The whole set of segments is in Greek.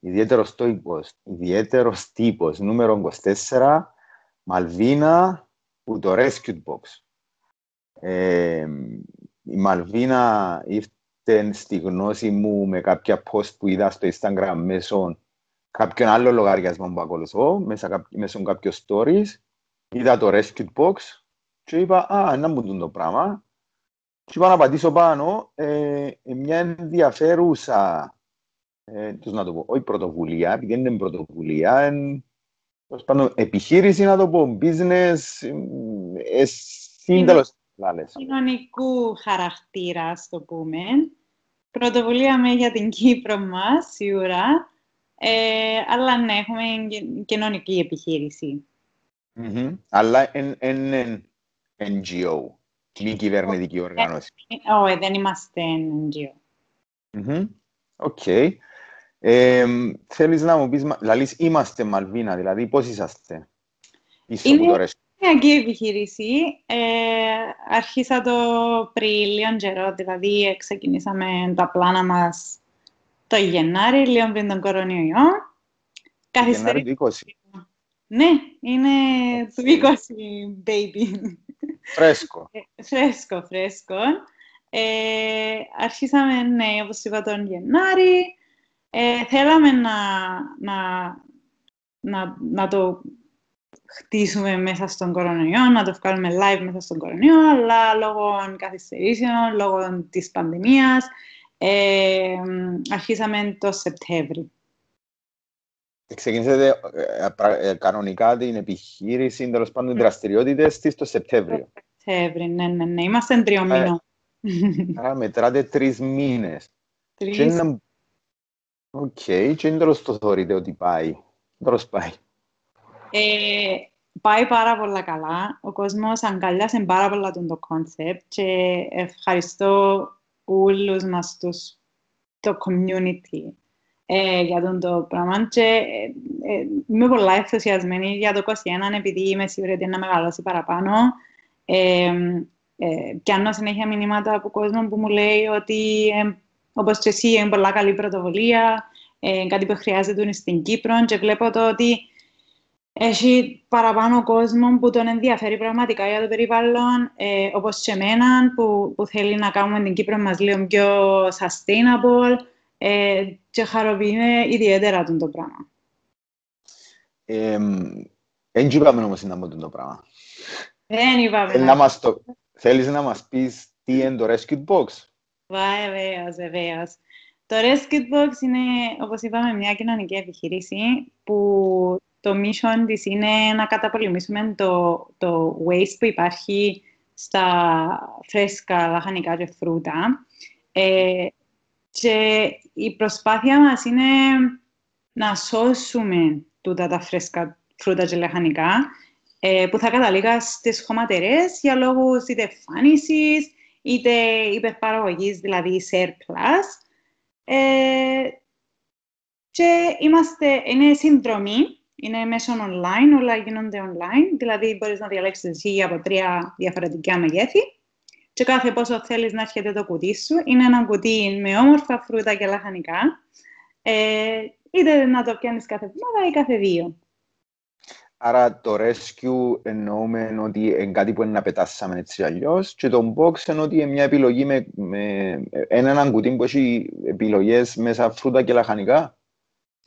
Ιδιαίτερος τύπος, ιδιαίτερος τύπος, νούμερο 24, Μαλβίνα, που το Rescue Box. Ε, η Μαλβίνα ήρθε στη γνώση μου με κάποια post που είδα στο Instagram μέσω κάποιον άλλο λογαριασμό που ακολουθώ, μέσα, μέσω κάποιο stories. Είδα το Rescue Box και είπα, α, να μου δουν το πράγμα. Και είπα να πατήσω πάνω, ε, μια ενδιαφέρουσα, ε, να το πω, όχι πρωτοβουλία, επειδή δεν είναι πρωτοβουλία, είναι πάνω, επιχείρηση να το πω, business, ε, σύντελος. Κοινωνικού χαρακτήρα, το πούμε. Πρωτοβουλία με για την Κύπρο μας, σίγουρα. Ε, αλλά ναι, έχουμε κοινωνική επιχείρηση. Mm-hmm. Αλλά είναι NGO, μη κυβερνητική οργάνωση. Όχι, δεν είμαστε NGO. OK. Mm-hmm. Okay. Ε, θέλεις να μου πεις, δηλαδή είμαστε Μαλβίνα, δηλαδή πώς είσαστε; Πίσω Είναι μια αγγή επιχείρηση. Ε, αρχίσα το πριν λίγο καιρό, δηλαδή ξεκινήσαμε τα πλάνα μας το Γενάρη, λίγο πριν τον κορονοϊό. Γενάρη του 20. Ναι, είναι του 20, baby. Φρέσκο. Ε, φρέσκο, φρέσκο. Ε, αρχίσαμε, ναι, όπως είπα, τον Γενάρη. Ε, θέλαμε να, να, να, να το χτίσουμε μέσα στον κορονοϊό, να το βγάλουμε live μέσα στον κορονοϊό, αλλά λόγω καθυστερήσεων, λόγω της πανδημίας, ε, αρχίσαμε το Σεπτέμβρη. Ξεκινήσατε ε, ε, κανονικά την επιχείρηση, τέλος πάντων, οι δραστηριότητες της το Σεπτέμβριο. Σεπτέμβριο, ναι, ναι, ναι. Είμαστε τριών μήνων. Άρα μετράτε τρεις μήνες. Τρεις. Οκ, και είναι τέλος το θεωρείτε ότι πάει. Τέλος πάει. Ε, πάει πάρα πολύ καλά. Ο κόσμος αγκαλιάσε πάρα πολλά τον το concept και ευχαριστώ όλους μας τους, το community ε, για τον το πράγμα. Και ε, ε, είμαι πολλά ενθουσιασμένη για το 2021 επειδή είμαι σίγουρη ότι είναι να μεγαλώσει παραπάνω. Ε, ε, και αν συνέχεια μηνύματα από κόσμο που μου λέει ότι ε, όπως και εσύ είναι πολλά καλή πρωτοβουλία, ε, κάτι που χρειάζεται στην Κύπρο. Και βλέπω το ότι έχει παραπάνω κόσμο που τον ενδιαφέρει πραγματικά για το περιβάλλον, ε, όπως και εμένα, που, που θέλει να κάνουμε την Κύπρο μας λίγο πιο sustainable. Ε, και χαροποιούμε ιδιαίτερα τον το πράγμα. Δεν είπαμε όμως να πούμε το πράγμα. Δεν είπαμε. Θέλεις να μας πεις τι είναι το Rescue Box; Βεβαίως, βεβαίως. Το Rescue Box είναι, όπως είπαμε, μια κοινωνική επιχείρηση που το mission της είναι να καταπολεμήσουμε το, το waste που υπάρχει στα φρέσκα λαχανικά και φρούτα. Ε, και η προσπάθεια μας είναι να σώσουμε τούτα τα φρέσκα φρούτα και λαχανικά ε, που θα καταλήγα στις χωματερές για λόγους είτε φάνησης, είτε υπερπαραγωγής, δηλαδή surplus. Ε, και είμαστε, είναι συνδρομή είναι μέσω online, όλα γίνονται online, δηλαδή μπορείς να διαλέξεις εσύ από τρία διαφορετικά μεγέθη και κάθε πόσο θέλεις να έρχεται το κουτί σου. Είναι ένα κουτί με όμορφα φρούτα και λαχανικά, ε, είτε να το πιάνεις κάθε εβδομάδα ή κάθε δύο. Άρα το rescue εννοούμε ότι είναι κάτι που είναι να πετάσαμε έτσι αλλιώς και το box είναι ότι είναι μια επιλογή με, με έναν κουτί που έχει επιλογές μέσα φρούτα και λαχανικά.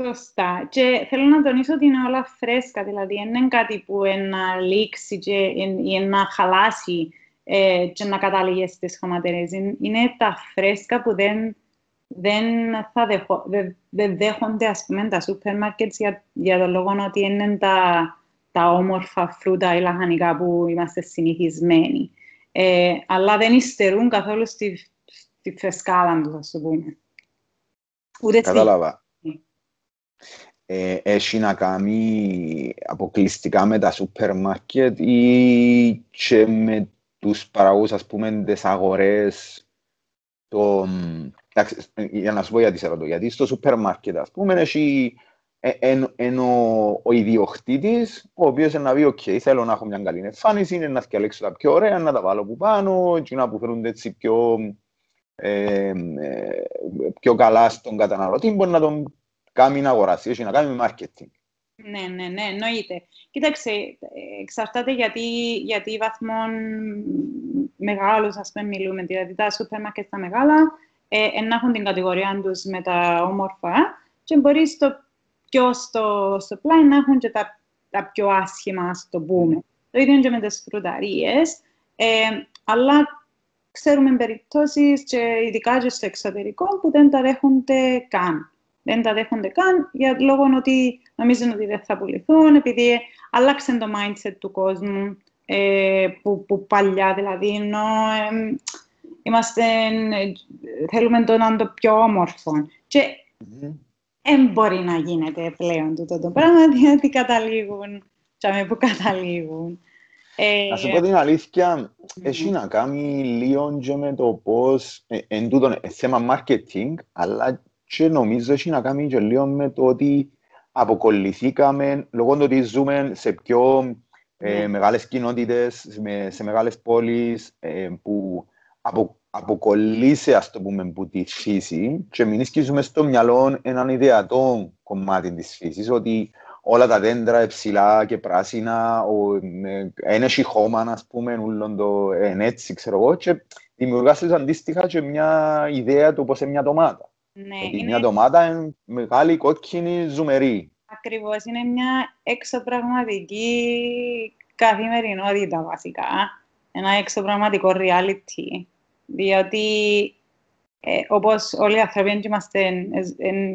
Σωστά. Και θέλω να τονίσω ότι είναι όλα φρέσκα, δηλαδή δεν είναι κάτι που να λήξει και, ή να χαλάσει ε, και να καταλήγεις στις χωματερές. Είναι τα φρέσκα που δεν, δεν, θα δεχο, δεν, δεν δέχονται ας πούμε, τα σούπερ μάρκετς για, για το λόγο ότι είναι τα, τα όμορφα φρούτα ή λαχανικά που είμαστε συνηθισμένοι. Ε, αλλά δεν υστερούν καθόλου στη, στη φρεσκάδα τους, ας πούμε. Ούτε Κατάλαβα ε, έχει να κάνει αποκλειστικά με τα σούπερ μάρκετ ή και με τους παραγωγούς, ας πούμε, τις αγορές το, για να σου πω γιατί σε ρωτώ, γιατί στο σούπερ μάρκετ, ας πούμε, έχει εν, εν ο, ο ιδιοκτήτης, ο οποίος να πει, ok, θέλω να έχω μια καλή εμφάνιση, είναι να διαλέξω τα πιο ωραία, να τα βάλω που πάνω, και να που φέρουν έτσι πιο ε, ε, πιο καλά στον καταναλωτή, μπορεί να τον κάνει να αγοράσει, έχει να κάνει με marketing. Ναι, ναι, ναι, εννοείται. Κοίταξε, εξαρτάται γιατί, γιατί βαθμών μεγάλους, ας πούμε, μιλούμε. Δηλαδή, τα σούπερ μάρκετ τα μεγάλα ε, να έχουν την κατηγορία τους με τα όμορφα και μπορείς στο πιο στο, στο πλάι να έχουν και τα, τα πιο άσχημα, ας το πούμε. Το ίδιο και με τις φρουταρίες. Ε, αλλά ξέρουμε περιπτώσεις και ειδικά και στο εξωτερικό που δεν τα δέχονται καν δεν τα δέχονται καν, για λόγω ότι νομίζουν ότι δεν θα πουληθούν, επειδή άλλαξε το mindset του κόσμου, ε, που, που παλιά δηλαδή, ενώ ε, είμαστε, θέλουμε το να είναι το πιο όμορφο. Και δεν μπορεί να γίνεται πλέον τούτο το πράγμα, διότι καταλήγουν, και που καταλήγουν. Ε, να σου πω την αλήθεια, έχει να κάνει λίγο και με το πώς, ε, εν τούτο, θέμα marketing, αλλά και νομίζω έχει να κάνει και λίγο με το ότι αποκολληθήκαμε λόγω του ότι ζούμε σε πιο ε, ναι. μεγάλες κοινότητες, με, σε μεγάλες πόλεις ε, που απο, αποκολλήσει, ας το πούμε, που τη φύση και μην σκίζουμε στο μυαλό έναν ιδεατό κομμάτι της φύσης, ότι όλα τα δέντρα ψηλά και πράσινα, ένα έχει χώμα, ας πούμε, ούλον το έτσι, ξέρω εγώ, και δημιουργάσεις αντίστοιχα και μια ιδέα του πώς είναι μια ντομάτα. Ναι, είναι... Μια ντομάτα είναι μεγάλη, κόκκινη, ζουμερή. Ακριβώς, είναι μια εξωπραγματική καθημερινότητα βασικά. Ένα εξωπραγματικό reality. Διότι ε, όπως όλοι οι άνθρωποι είμαστε,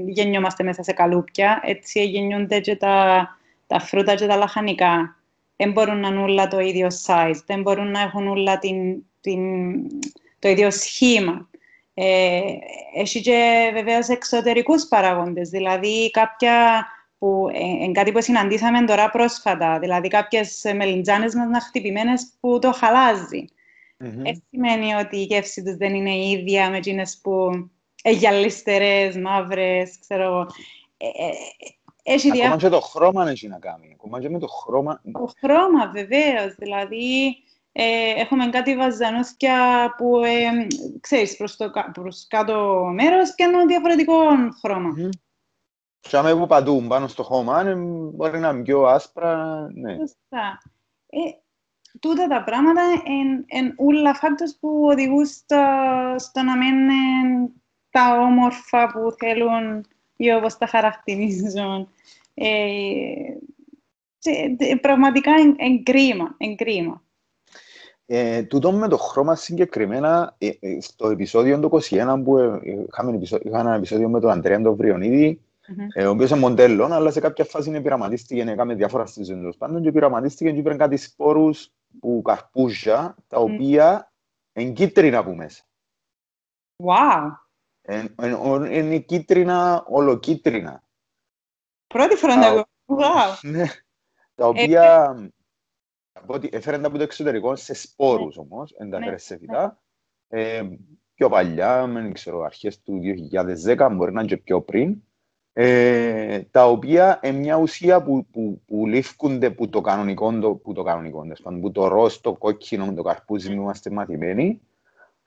γεννιόμαστε μέσα σε καλούπια, έτσι γεννιούνται και τα, τα φρούτα και τα λαχανικά. Δεν μπορούν να είναι όλα το ίδιο size, δεν μπορούν να έχουν όλα την, την, το ίδιο σχήμα. Ε, έχει και βεβαίω εξωτερικούς παράγοντε, δηλαδή κάποια που ε, κάτι που συναντήσαμε τώρα πρόσφατα, δηλαδή κάποιες μελιτζάνες μας να χτυπημένες που το χαλάζει. Mm-hmm. σημαίνει ότι η γεύση τους δεν είναι η ίδια με εκείνες που γυαλιστερέ, μαύρες, ξέρω ε, ε, έχει Ακόμα και το χρώμα έχει να κάνει. Ακόμα και με το χρώμα. Το χρώμα, βεβαίως. Δηλαδή, ε, έχουμε κάτι βαζανούθια που, ε, ξέρεις, προς το προς κάτω μέρος και ένα διαφορετικό χρώμα. Mm. που παντού, πάνω στο χώμα, μπορεί να είναι πιο άσπρα, ναι. Σωστά. Ε, τούτα τα πράγματα είναι όλα φάκτος που οδηγούν στο, στο να μένουν τα όμορφα που θέλουν ή όπως τα χαρακτηρίζουν. Ε, πραγματικά είναι κρίμα, κρίμα. Ε, τούτο με το χρώμα συγκεκριμένα, ε, ε, στο επεισόδιο του 21 που ε, είχαμε, είχα ένα επεισόδιο με τον Αντρέα τον Βριονίδη, mm-hmm. ε, ο οποίος είναι μοντέλο, αλλά σε κάποια φάση είναι πειραματίστηκε, έκαμε διάφορα στις ζωή του πάντων και πειραματίστηκε και είπε κάτι σπόρους που καρπούζια, τα οποία mm. είναι κίτρινα από μέσα. Wow! Είναι κίτρινα, ολοκίτρινα. Πρώτη φορά να Wow! Ναι, τα οποία έφεραν από το εξωτερικό σε σπόρους ναι. όμως, δεν τα έφερε σε φυτά. Ε, πιο παλιά, δεν ξέρω, αρχές του 2010, μπορεί να είναι και πιο πριν, ε, τα οποία είναι μια ουσία που, που, που λήφκονται που το κανονικό, το, που το κανονικό, που το ροζ, το κόκκινο με το καρπούζι, που είμαστε μαθημένοι,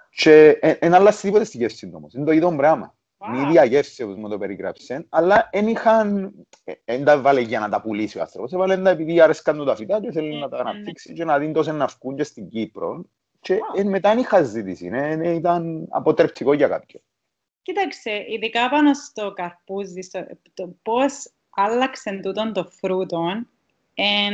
και δεν αλλάζει τίποτα στη γεύση όμως, είναι το ίδιο πράγμα. Είναι η ίδια γεύση όπως μου το περιγράψε, αλλά δεν είχαν, δεν τα βάλε για να τα πουλήσει ο άνθρωπος, έβαλε τα επειδή άρεσκαν του τα φυτά και θέλει να τα αναπτύξει και να δει τόσο να βγουν και στην Κύπρο. Και μετά δεν είχα ζήτηση, ναι, ήταν αποτρεπτικό για κάποιον. Κοίταξε, ειδικά πάνω στο καρπούζι, στο, το πώς άλλαξε τούτον το φρούτο, εν,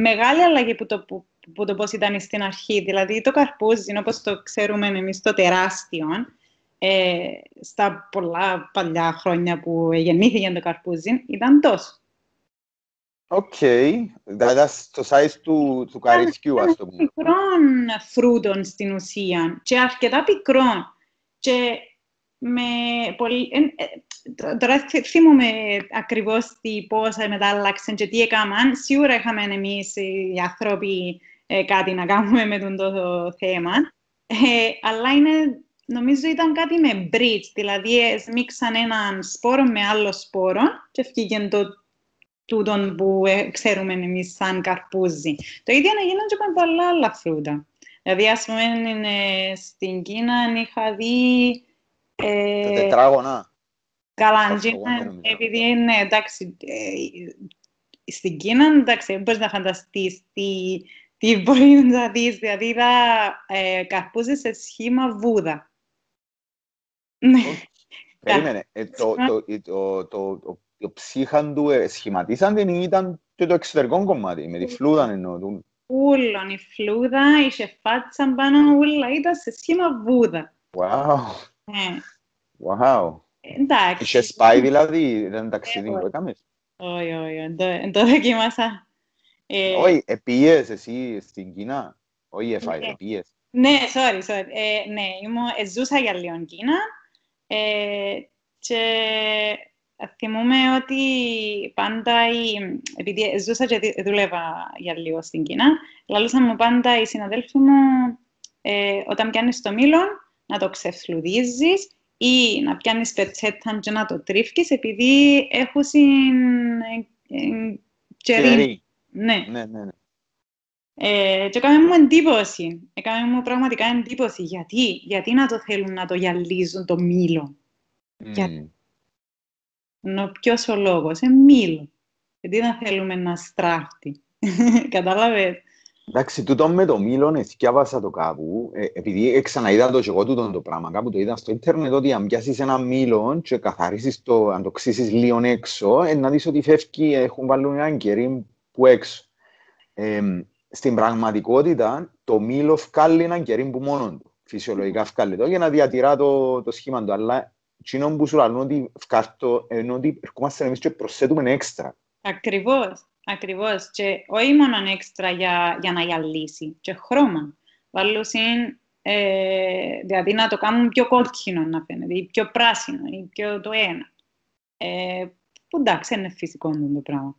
μεγάλη αλλαγή που το, που, που το πώς ήταν στην αρχή. Δηλαδή το καρπούζι, όπως το ξέρουμε εμείς το τεράστιο, ε, στα πολλά παλιά χρόνια που γεννήθηκε το καρπούζι, ήταν τόσο. OK. Okay. Δηλαδή στο size του, του κερασιού, ας το πούμε. Πικρόν φρούτον στην ουσία και αρκετά πικρόν. Και με πολύ... Ε, ε, τώρα θυμούμαι ακριβώς τι πώς μετάλλαξαν και τι έκαναν. Σίγουρα είχαμε εμείς οι άνθρωποι ε, κάτι να κάνουμε με το θέμα. Ε, αλλά είναι νομίζω ήταν κάτι με bridge, δηλαδή μίξαν έναν σπόρο με άλλο σπόρο και έφυγε το τούτον που ε, ξέρουμε εμείς σαν καρπούζι. Το ίδιο να γίνουν και με πολλά άλλα φρούτα. Δηλαδή, ας πούμε, είναι, στην Κίνα είχα δει... Ε, τα τετράγωνα. Καλά, επειδή είναι, εντάξει, ε, στην Κίνα, εντάξει, μπορείς να φανταστείς τι, τι μπορεί να δεις, δηλαδή είδα ε, καρπούζες σε σχήμα βούδα. Ναι. Περίμενε, ε, το, το, το, το, το ψύχαν του ε, σχηματίσαν την ήταν και το εξωτερικό κομμάτι, με τη φλούδα εννοούν. Ούλον, η φλούδα, είχε φάτσα πάνω, ούλα, ήταν σε σχήμα βούδα. Wow. Ναι. Wow. Εντάξει. Είχε σπάει δηλαδή, δεν ταξίδι που έκαμες. Όχι, όχι, δεν το δοκίμασα. Όχι, επίες εσύ στην Κίνα. Όχι, έφαγε, ναι. επίες. Ναι, sorry, sorry. Ε, ναι, ήμουν, ζούσα για λίγο Κίνα ε, και θυμούμαι ότι πάντα, επειδή ζούσα και δούλευα για λίγο στην Κίνα, λαλούσαν μου πάντα οι συναδέλφοι μου, ε, όταν πιάνεις το μήλο, να το ξεφλουδίζεις ή να πιάνεις πετσέτα και να το τρίφκεις, επειδή έχουν κερί. Ναι. ναι, ναι, ναι. Ε, και έκαμε μου εντύπωση. Έκαμε μου πραγματικά εντύπωση. Γιατί, γιατί να το θέλουν να το γυαλίζουν το μήλο; Mm. Γιατί. Ενώ ποιος ο λόγος; Ε, μήλο. Γιατί να θέλουμε να στράφτει. Κατάλαβες; Εντάξει, τούτο με το μήλο, εθιάβασα το κάπου, ε, επειδή ξαναείδα το και εγώ τούτο το πράγμα, κάπου το είδα στο ίντερνετ, ότι αν πιάσεις ένα μήλο και καθαρίσεις το, αν το ξύσεις λίγο έξω, ε, να δεις ότι φεύγει, έχουν βάλει ένα κερί που έξω. Ε, στην πραγματικότητα, το μήλο βγάλει έναν κερί που μόνο του. Φυσιολογικά βγάλει το για να διατηρά το, το σχήμα του. Αλλά εκείνο που σου λαλούν ότι βγάλει ενώ ότι ερχόμαστε εμείς και προσθέτουμε έξτρα. Ακριβώς, ακριβώς. Και όχι μόνο έξτρα για, για να γυαλίσει, και χρώμα. Βάλουν ε, δηλαδή να το κάνουν πιο κόκκινο να φαίνεται, ή πιο πράσινο, ή πιο το ένα. Ε, που εντάξει, είναι φυσικό το πράγμα.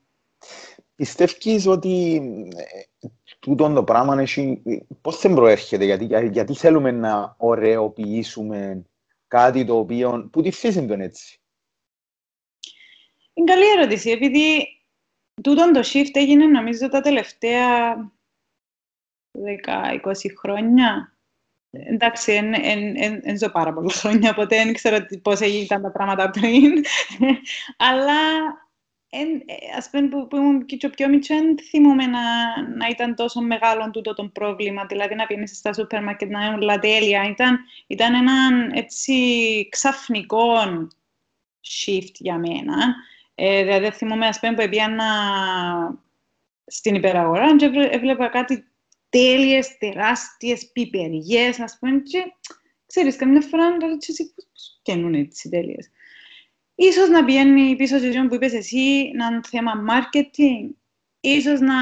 Πιστεύεις ότι ε, τούτο το πράγμα έχει, πώς δεν προέρχεται, γιατί, γιατί θέλουμε να ωραιοποιήσουμε κάτι το οποίο, που τη φύση του έτσι. Είναι καλή ερώτηση, επειδή τούτο το shift έγινε νομίζω τα τελευταία 10-20 χρόνια. Εντάξει, δεν ζω πάρα πολλά χρόνια, οπότε δεν ξέρω πώς έγιναν τα πράγματα πριν. Αλλά ε, ας πούμε που, που ήμουν και πιο μικρό, δεν θυμούμαι να, να ήταν τόσο μεγάλο τούτο το πρόβλημα, δηλαδή να πίνεις στα σούπερ μάρκετ να είναι όλα τέλεια. Ήταν, ήταν ένα έτσι ξαφνικό shift για μένα. Ε, δηλαδή θυμούμαι, ας πούμε, που έπιανα στην υπεραγορά και έβλεπα κάτι τέλειες, τεράστιες πιπεριές, ας πούμε, και ξέρεις, καμιά φορά να ρωτήσεις πώς καινούν έτσι τέλειες. Ίσως να πηγαίνει πίσω σε αυτό που είπες εσύ, να είναι θέμα marketing, ίσως να,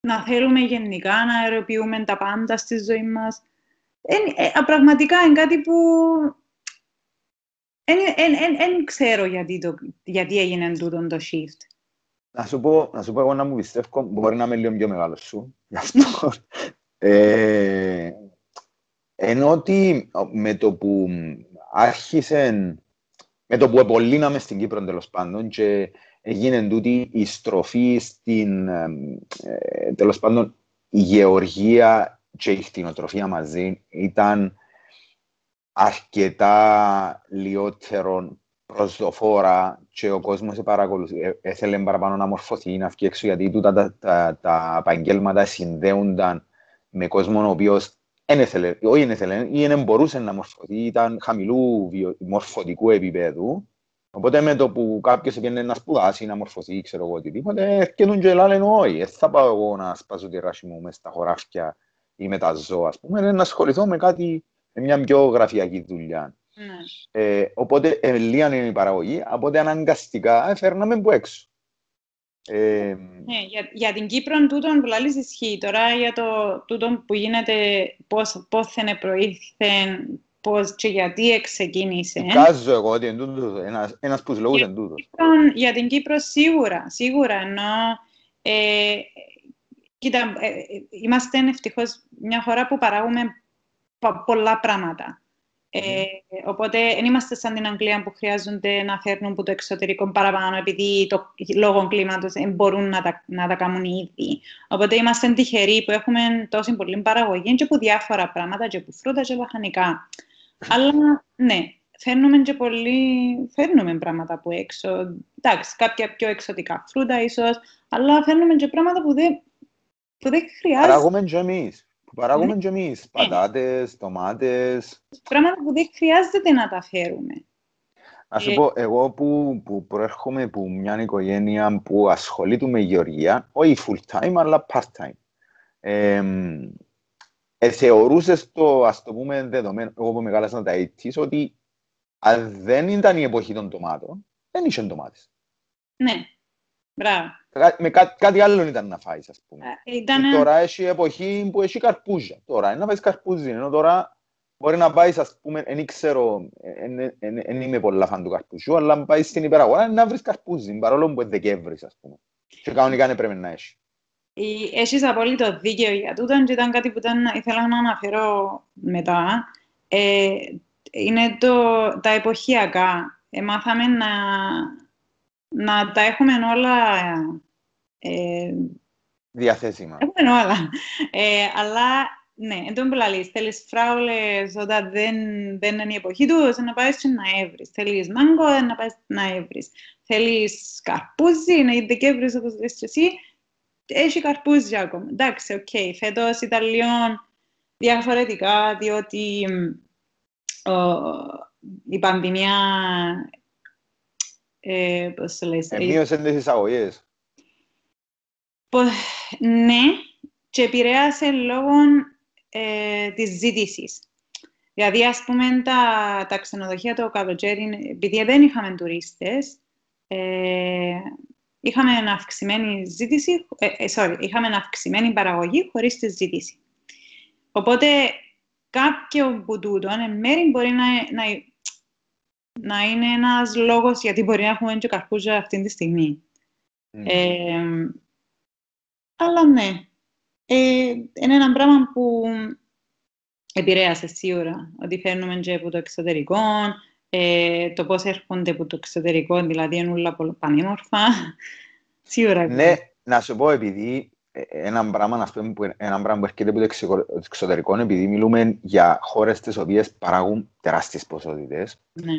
να θέλουμε γενικά να αεροποιούμε τα πάντα στη ζωή μας. Ε, πραγματικά είναι κάτι που δεν ξέρω γιατί, το, γιατί έγινε τούτο το shift. Να σου, πω, να σου πω εγώ να μου πιστεύω, μπορεί να είμαι λίγο πιο μεγάλος σου, γι' αυτό. ε, ενώ ότι με το που άρχισε με το που επολύναμε στην Κύπρο τέλος πάντων και έγινε τούτη η στροφή στην ε, τέλος πάντων η γεωργία και η χτινοτροφία μαζί ήταν αρκετά λιότερο προσδοφόρα και ο κόσμος έθελε παραπάνω να μορφωθεί, να βγει έξω γιατί τούτα τα, τα, τα επαγγέλματα συνδέονταν με κόσμο ο οποίος δεν ήθελε, όχι δεν ήθελε, ή δεν μπορούσε να μορφωθεί, ήταν χαμηλού μορφωτικού επίπεδου. Οπότε με το που κάποιος πήγαινε να σπουδάσει, να μορφωθεί, ξέρω εγώ οτιδήποτε, έρχεται και λένε όχι, δεν θα πάω εγώ να σπάσω τη ράση μου μέσα στα χωράφια ή με τα ζώα, ας πούμε, να ασχοληθώ με κάτι, με μια πιο γραφειακή δουλειά. Ναι. Ε, οπότε, ε, είναι η παραγωγή, οπότε αναγκαστικά έφερναμε που έξω. Ε, ναι, για, για την Κύπρο τούτον που λάλης ισχύει. Τώρα για το τούτον που γίνεται, πώς, πώς θα προήλθε, πώς και γιατί ξεκίνησε. Κάζω εγώ ότι είναι τούτο, ένας, ένας που λόγους είναι τούτο. Για την Κύπρο σίγουρα, σίγουρα, ενώ ε, κοίτα, ε, είμαστε ευτυχώς μια χώρα που παράγουμε πολλά πράγματα. Ε, οπότε δεν είμαστε σαν την Αγγλία που χρειάζονται να φέρνουν από το εξωτερικό παραπάνω επειδή το, λόγω κλίματος μπορούν να τα, να τα κάνουν οι ίδιοι. Οπότε είμαστε τυχεροί που έχουμε τόση πολύ παραγωγή και από διάφορα πράγματα και από φρούτα και λαχανικά. Αλλά ναι, φέρνουμε και πολύ, φέρνουμε πράγματα από έξω. Εντάξει, κάποια πιο εξωτικά φρούτα ίσως, αλλά φέρνουμε και πράγματα που δεν, που δεν χρειάζεται. Παράγουμε και εμείς. Παράγουμε ναι. και εμείς. Ναι. Πατάτες, τομάτες. Πράγματα που δεν χρειάζεται να τα φέρουμε. Να σου ε... πω, εγώ που, που προέρχομαι από μια οικογένεια που ασχολείται με γεωργία, όχι full time, αλλά part time. Ε, ε, θεωρούσες το, ας το πούμε, δεδομένο, εγώ που μεγάλασα τα 80's, ότι αν δεν ήταν η εποχή των τομάτων, δεν είχε ντομάτες. Ναι, μπράβο. Με κά, κάτι άλλο ήταν να φάεις, ας πούμε. Ήταν... Τώρα έχει εποχή που έχει καρπούζια. Τώρα είναι να φάεις καρπούζι, ενώ τώρα μπορεί να πάεις, ας πούμε, δεν ξέρω, δεν είμαι πολλά φαν του καρπούζιου, αλλά αν πάεις στην υπεραγορά να βρεις καρπούζι, παρόλο που είναι Δεκέμβρης, ας πούμε. Και κανονικά δεν πρέπει να έχει. Έχεις απόλυτο δίκαιο για τούτο και ήταν κάτι που ήταν, ήθελα να αναφέρω μετά. Ε, είναι το, τα εποχιακά. Ε, μάθαμε να, να τα έχουμε όλα... Ε, Διαθέσιμα. Έχουμε όλα. Ε, αλλά, ναι, εν τούτο που λαλείς, θέλεις φράουλες όταν δεν, δεν είναι η εποχή τους, να πάεις να έβρεις. Θέλεις μάγκο, να πάεις να έβρεις. Θέλεις καρπούζι, να είναι Δεκέμβρης, όπως λες και εσύ, έχει καρπούζι ακόμα. Εντάξει, OK. Okay. Φέτος Ιταλίων διαφορετικά, διότι η πανδημία ε, πώς το λες... Εμείωσε τις εισαγωγές. Ναι, και επηρέασε λόγω ε, της ζήτησης. Δηλαδή, ας πούμε, τα, τα ξενοδοχεία το καλοκαίρι, επειδή δεν είχαμε τουρίστες, ε, είχαμε αυξημένη ζήτηση, ε, ε, sorry, είχαμε αυξημένη παραγωγή χωρίς τη ζήτηση. Οπότε, κάποιο από τούτο, εν μέρη μπορεί να, να, να είναι ένας λόγος γιατί μπορεί να έχουμε και καρπούζα αυτή τη στιγμή. Mm. Ε, αλλά ναι, ε, είναι ένα πράγμα που επηρέασε σίγουρα, ότι φέρνουμε και από το εξωτερικό, ε, το πώς έρχονται από το εξωτερικό, δηλαδή είναι όλα πανέμορφα. Σίγουρα. Ναι, να σου πω, επειδή ένα πράγμα, να πούμε, που, ένα πράγμα που έρχεται από το εξωτερικό, επειδή μιλούμε για χώρες τις οποίες παράγουν τεράστιες ποσότητες. Ναι.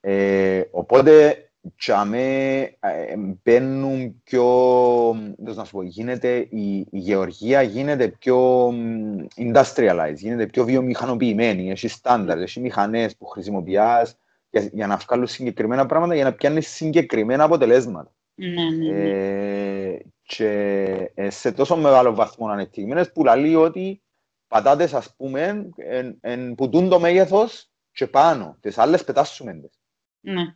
Ε, οπότε, τσάμε, ε, μπαίνουν πιο, να σου πω, γίνεται, η, η γεωργία γίνεται πιο industrialized, γίνεται πιο βιομηχανοποιημένη, έχει στάνταρ, έχει μηχανές που χρησιμοποιάς για, για να βγάλουν συγκεκριμένα πράγματα, για να πιάνεις συγκεκριμένα αποτελέσματα. Ναι, ναι, ναι. Ε, και ε, σε τόσο μεγάλο βαθμό ανεπτυγμένες που λέει ότι πατάτες ας πούμε εν, εν, πουτούν το μέγεθος και πάνω, τις άλλες πετάσουμε Ναι.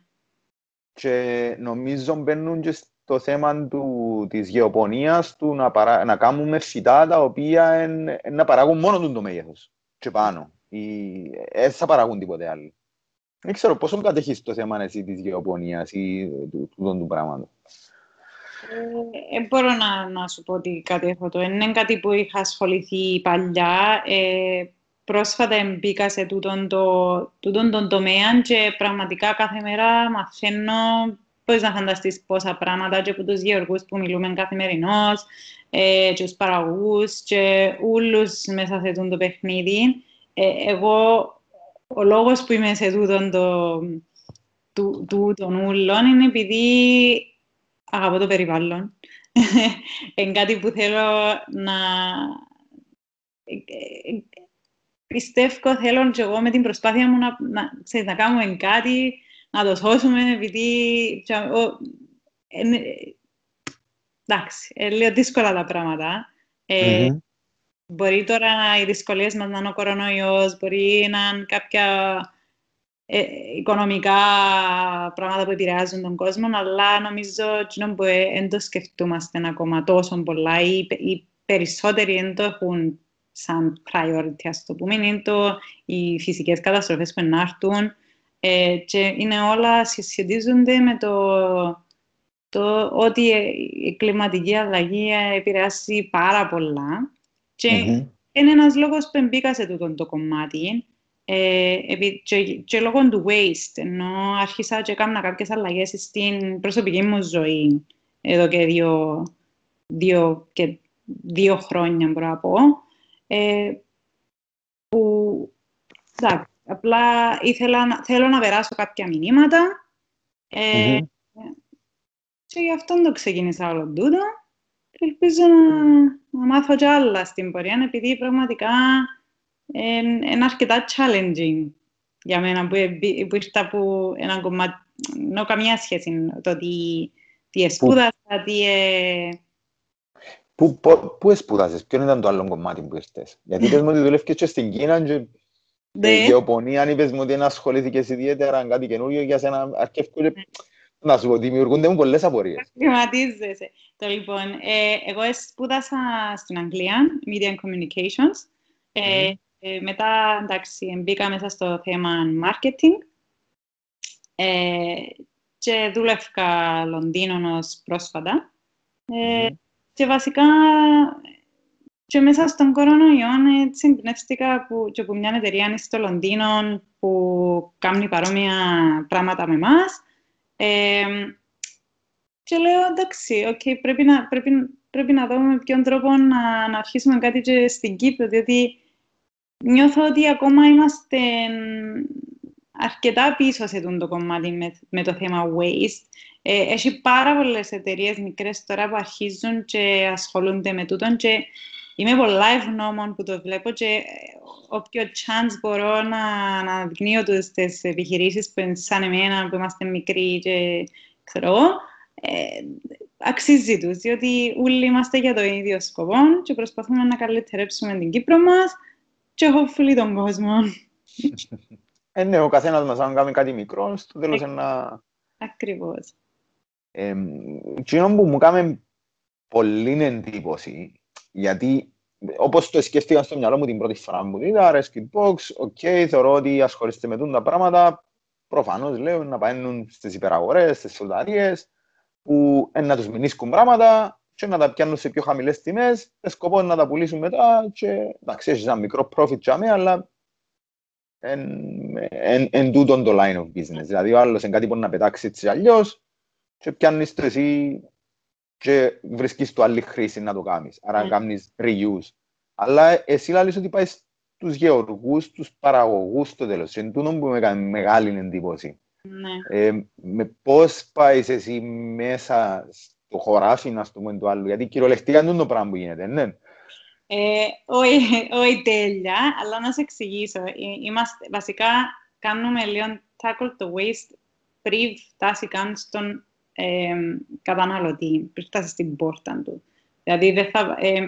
Και νομίζω μπαίνουν και στο θέμα του, της γεωπονίας του να, παρά, να κάνουμε φυτά τα οποία εν, εν, να παράγουν μόνο το μέγεθος και πάνω. Δεν θα παράγουν τίποτε άλλο. Δεν ξέρω πόσο κατέχεις το θέμα εσύ της γεωπονίας ή του, του, του, του πράγματος; Δεν μπορώ να, να σου πω ότι κάτι έχω το. Είναι κάτι που είχα ασχοληθεί παλιά. Ε, πρόσφατα μπήκα σε τούτον, το, τούτον τον τομέα και πραγματικά κάθε μέρα μαθαίνω πώς να φανταστείς πόσα πράγματα και από τους γεωργούς που μιλούμε καθημερινώς ε, και τους παραγωγούς και όλους μέσα σε τούτο το παιχνίδι. Ε, εγώ, ο λόγος που είμαι σε τούτον το, του, του, των ούλων είναι επειδή αγαπώ το περιβάλλον. Είναι κάτι που θέλω να... Πιστεύω, θέλω και εγώ με την προσπάθεια μου να, να, ξέρεις, να κάνουμε κάτι, να το σώσουμε, επειδή... εντάξει, είναι λίγο δύσκολα τα πράγματα. Ε, mm-hmm. Μπορεί τώρα οι δυσκολίες μας να είναι ο κορονοϊός, μπορεί να είναι κάποια ε, οικονομικά πράγματα που επηρεάζουν τον κόσμο, αλλά νομίζω ότι που δεν το σκεφτούμαστε ακόμα τόσο πολλά ή οι περισσότεροι δεν το έχουν σαν priority, ας το πούμε, είναι το, οι φυσικές καταστροφές που ενάρτουν. Ε, και είναι όλα συσχετίζονται με το, το ότι η κλιματική αλλαγή επηρεάζει πάρα πολλά. Και mm-hmm. είναι ένας λόγος που μπήκα σε τούτο το κομμάτι. Ε, και, και λόγω του waste, ενώ άρχισα και έκανα κάποιες αλλαγές στην προσωπική μου ζωή εδώ και δύο, δύο, και δύο χρόνια, μπορώ να πω, ε, που, εντάξει, απλά ήθελα, θέλω να περάσω κάποια μηνύματα ε, mm-hmm. και γι' αυτό το ξεκίνησα όλο τούτο και ελπίζω να, να μάθω κι άλλα στην πορεία, επειδή πραγματικά είναι αρκετά challenging για μένα που, που ήρθα από ένα κομμάτι, ενώ καμία σχέση το τι, τι εσπούδασα, τι... Ε... Πού, πού εσπούδασες, ποιο ήταν το άλλο κομμάτι που ήρθες; Γιατί πες μου ότι δουλεύκες και στην Κίνα και ναι. η γεωπονία, αν είπες μου ότι να ασχολήθηκες ιδιαίτερα κάτι καινούριο για σένα, αρκεύκω και να σου πω, δημιουργούνται μου πολλές απορίες. Χρηματίζεσαι. Το λοιπόν, ε, εγώ σπούδασα στην Αγγλία, Media and Communications. Ε, mm-hmm. Ε, μετά, εντάξει, μπήκα μέσα στο θέμα marketing ε, και δούλευκα Λονδίνο ως πρόσφατα. Ε, mm-hmm. Και βασικά, και μέσα στον κορονοϊό, έτσι εμπνεύστηκα που, και από μια εταιρεία στο Λονδίνο που κάνει παρόμοια πράγματα με εμάς. Ε, και λέω, εντάξει, okay, πρέπει, να, πρέπει, πρέπει να δούμε με ποιον τρόπο να, να αρχίσουμε κάτι και στην Κύπρο, διότι νιώθω ότι ακόμα είμαστε αρκετά πίσω σε το κομμάτι με, με το θέμα waste. Ε, έχει πάρα πολλές εταιρείες μικρές τώρα που αρχίζουν και ασχολούνται με τούτο και είμαι πολλά ευγνώμων που το βλέπω και όποιο chance μπορώ να, να δεικνύω τους τις επιχειρήσεις που είναι σαν εμένα, που είμαστε μικροί και ξέρω εγώ, ε, αξίζει τους, διότι όλοι είμαστε για το ίδιο σκοπό και προσπαθούμε να καλυτερέψουμε την Κύπρο μας και hopefully τον κόσμο. Ε, ναι, ο καθένας μας αν κάνει κάτι μικρό, στο τέλος είναι να... Ακριβώς. Ε, που μου κάνει πολύ εντύπωση, γιατί όπως το σκέφτηκα στο μυαλό μου την πρώτη φορά που είδα, Rescued Box, OK, okay, θεωρώ ότι ασχολείστε με τα πράγματα, προφανώς λέω να πάνε στις υπεραγορές, στις φρουταρίες, που να τους μεινίσκουν πράγματα και να τα πιάνουν σε πιο χαμηλές τιμές, με σκοπό να τα πουλήσουν μετά και εντάξει, έχεις ένα μικρό profit για μένα, αλλά εν τούτον το line of business. Δηλαδή ο άλλος είναι κάτι που να πετάξει έτσι αλλιώς και πιάνεις το εσύ και βρίσκεις το άλλη χρήση να το κάνεις. Άρα να κάνεις reuse. Αλλά εσύ λαλείς ότι πάεις στους γεωργούς, τους παραγωγούς στο τέλος. Και τούτον που με κάνει μεγάλη εντύπωση. Ναι. Ε, με πώς πάεις εσύ μέσα το χωράφι, να το πούμε, του άλλου. Γιατί κυριολεκτικά είναι το πράγμα που γίνεται, ναι. Ε, όχι, όχι τέλεια, αλλά να σε εξηγήσω. Ε, είμαστε, βασικά, κάνουμε λίγο tackle το waste πριν φτάσει καν στον ε, καταναλωτή, πριν φτάσει στην πόρτα του. Δηλαδή, δεν θα, ε, ε,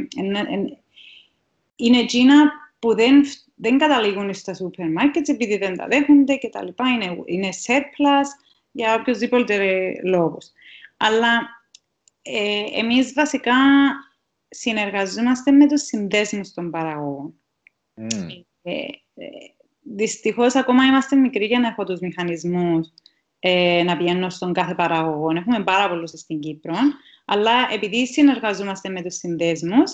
είναι εκείνα που δεν, δεν καταλήγουν στα σούπερ μάρκετς επειδή δεν τα δέχονται και τα λοιπά. Είναι, είναι surplus για οποιοδήποτε λόγος. Αλλά ε, εμείς βασικά συνεργαζόμαστε με τους συνδέσμους των παραγωγών. Mm. Ε, ε, δυστυχώς, ακόμα είμαστε μικροί για να έχω τους μηχανισμούς ε, να πηγαίνω στον κάθε παραγωγό. Έχουμε πάρα πολλούς στην Κύπρο, αλλά επειδή συνεργαζόμαστε με τους συνδέσμους,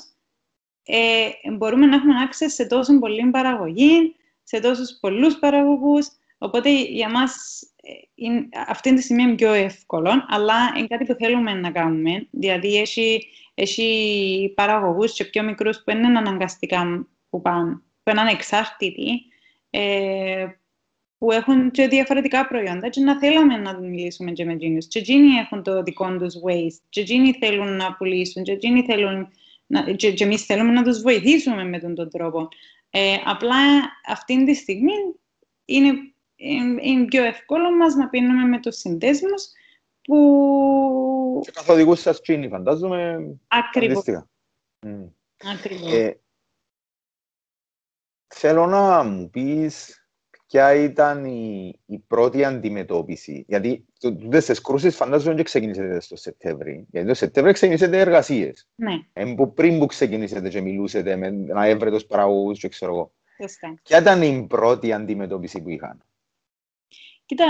ε, μπορούμε να έχουμε access σε τόσο πολλή παραγωγή, σε τόσους πολλούς παραγωγούς, οπότε για μας είναι, αυτή τη στιγμή είναι πιο εύκολο, αλλά είναι κάτι που θέλουμε να κάνουμε. Δηλαδή, έχει, έχει παραγωγούς και πιο μικρούς που είναι αναγκαστικά που πάνε, που είναι ανεξάρτητοι, ε, που έχουν και διαφορετικά προϊόντα και να θέλαμε να μιλήσουμε και με εκείνους. Και εκείνοι έχουν το δικό τους waste, και εκείνοι θέλουν να πουλήσουν, και εκείνοι θέλουν να, και, και εμείς θέλουμε να τους βοηθήσουμε με τον, τον τρόπο. Ε, απλά αυτή τη στιγμή είναι είναι πιο εύκολο μας να πίνουμε με τους συνδέσμους που... Και καθοδηγούς σας τσίνη, φαντάζομαι. Ακριβώς. Mm. Ακριβώς. Ε, θέλω να μου πεις ποια ήταν η, η πρώτη αντιμετώπιση. Γιατί τούτες τις κρούσεις φαντάζομαι και ξεκινήσετε στο Σεπτέμβρη. Γιατί το Σεπτέμβρη ξεκινήσετε εργασίες. Ναι. Ε, πριν που ξεκινήσετε και μιλούσετε με ένα έβρετος παραγωγούς και ξέρω εγώ. Ποια ήταν η πρώτη αντιμετώπιση που είχαν; Κοίτα,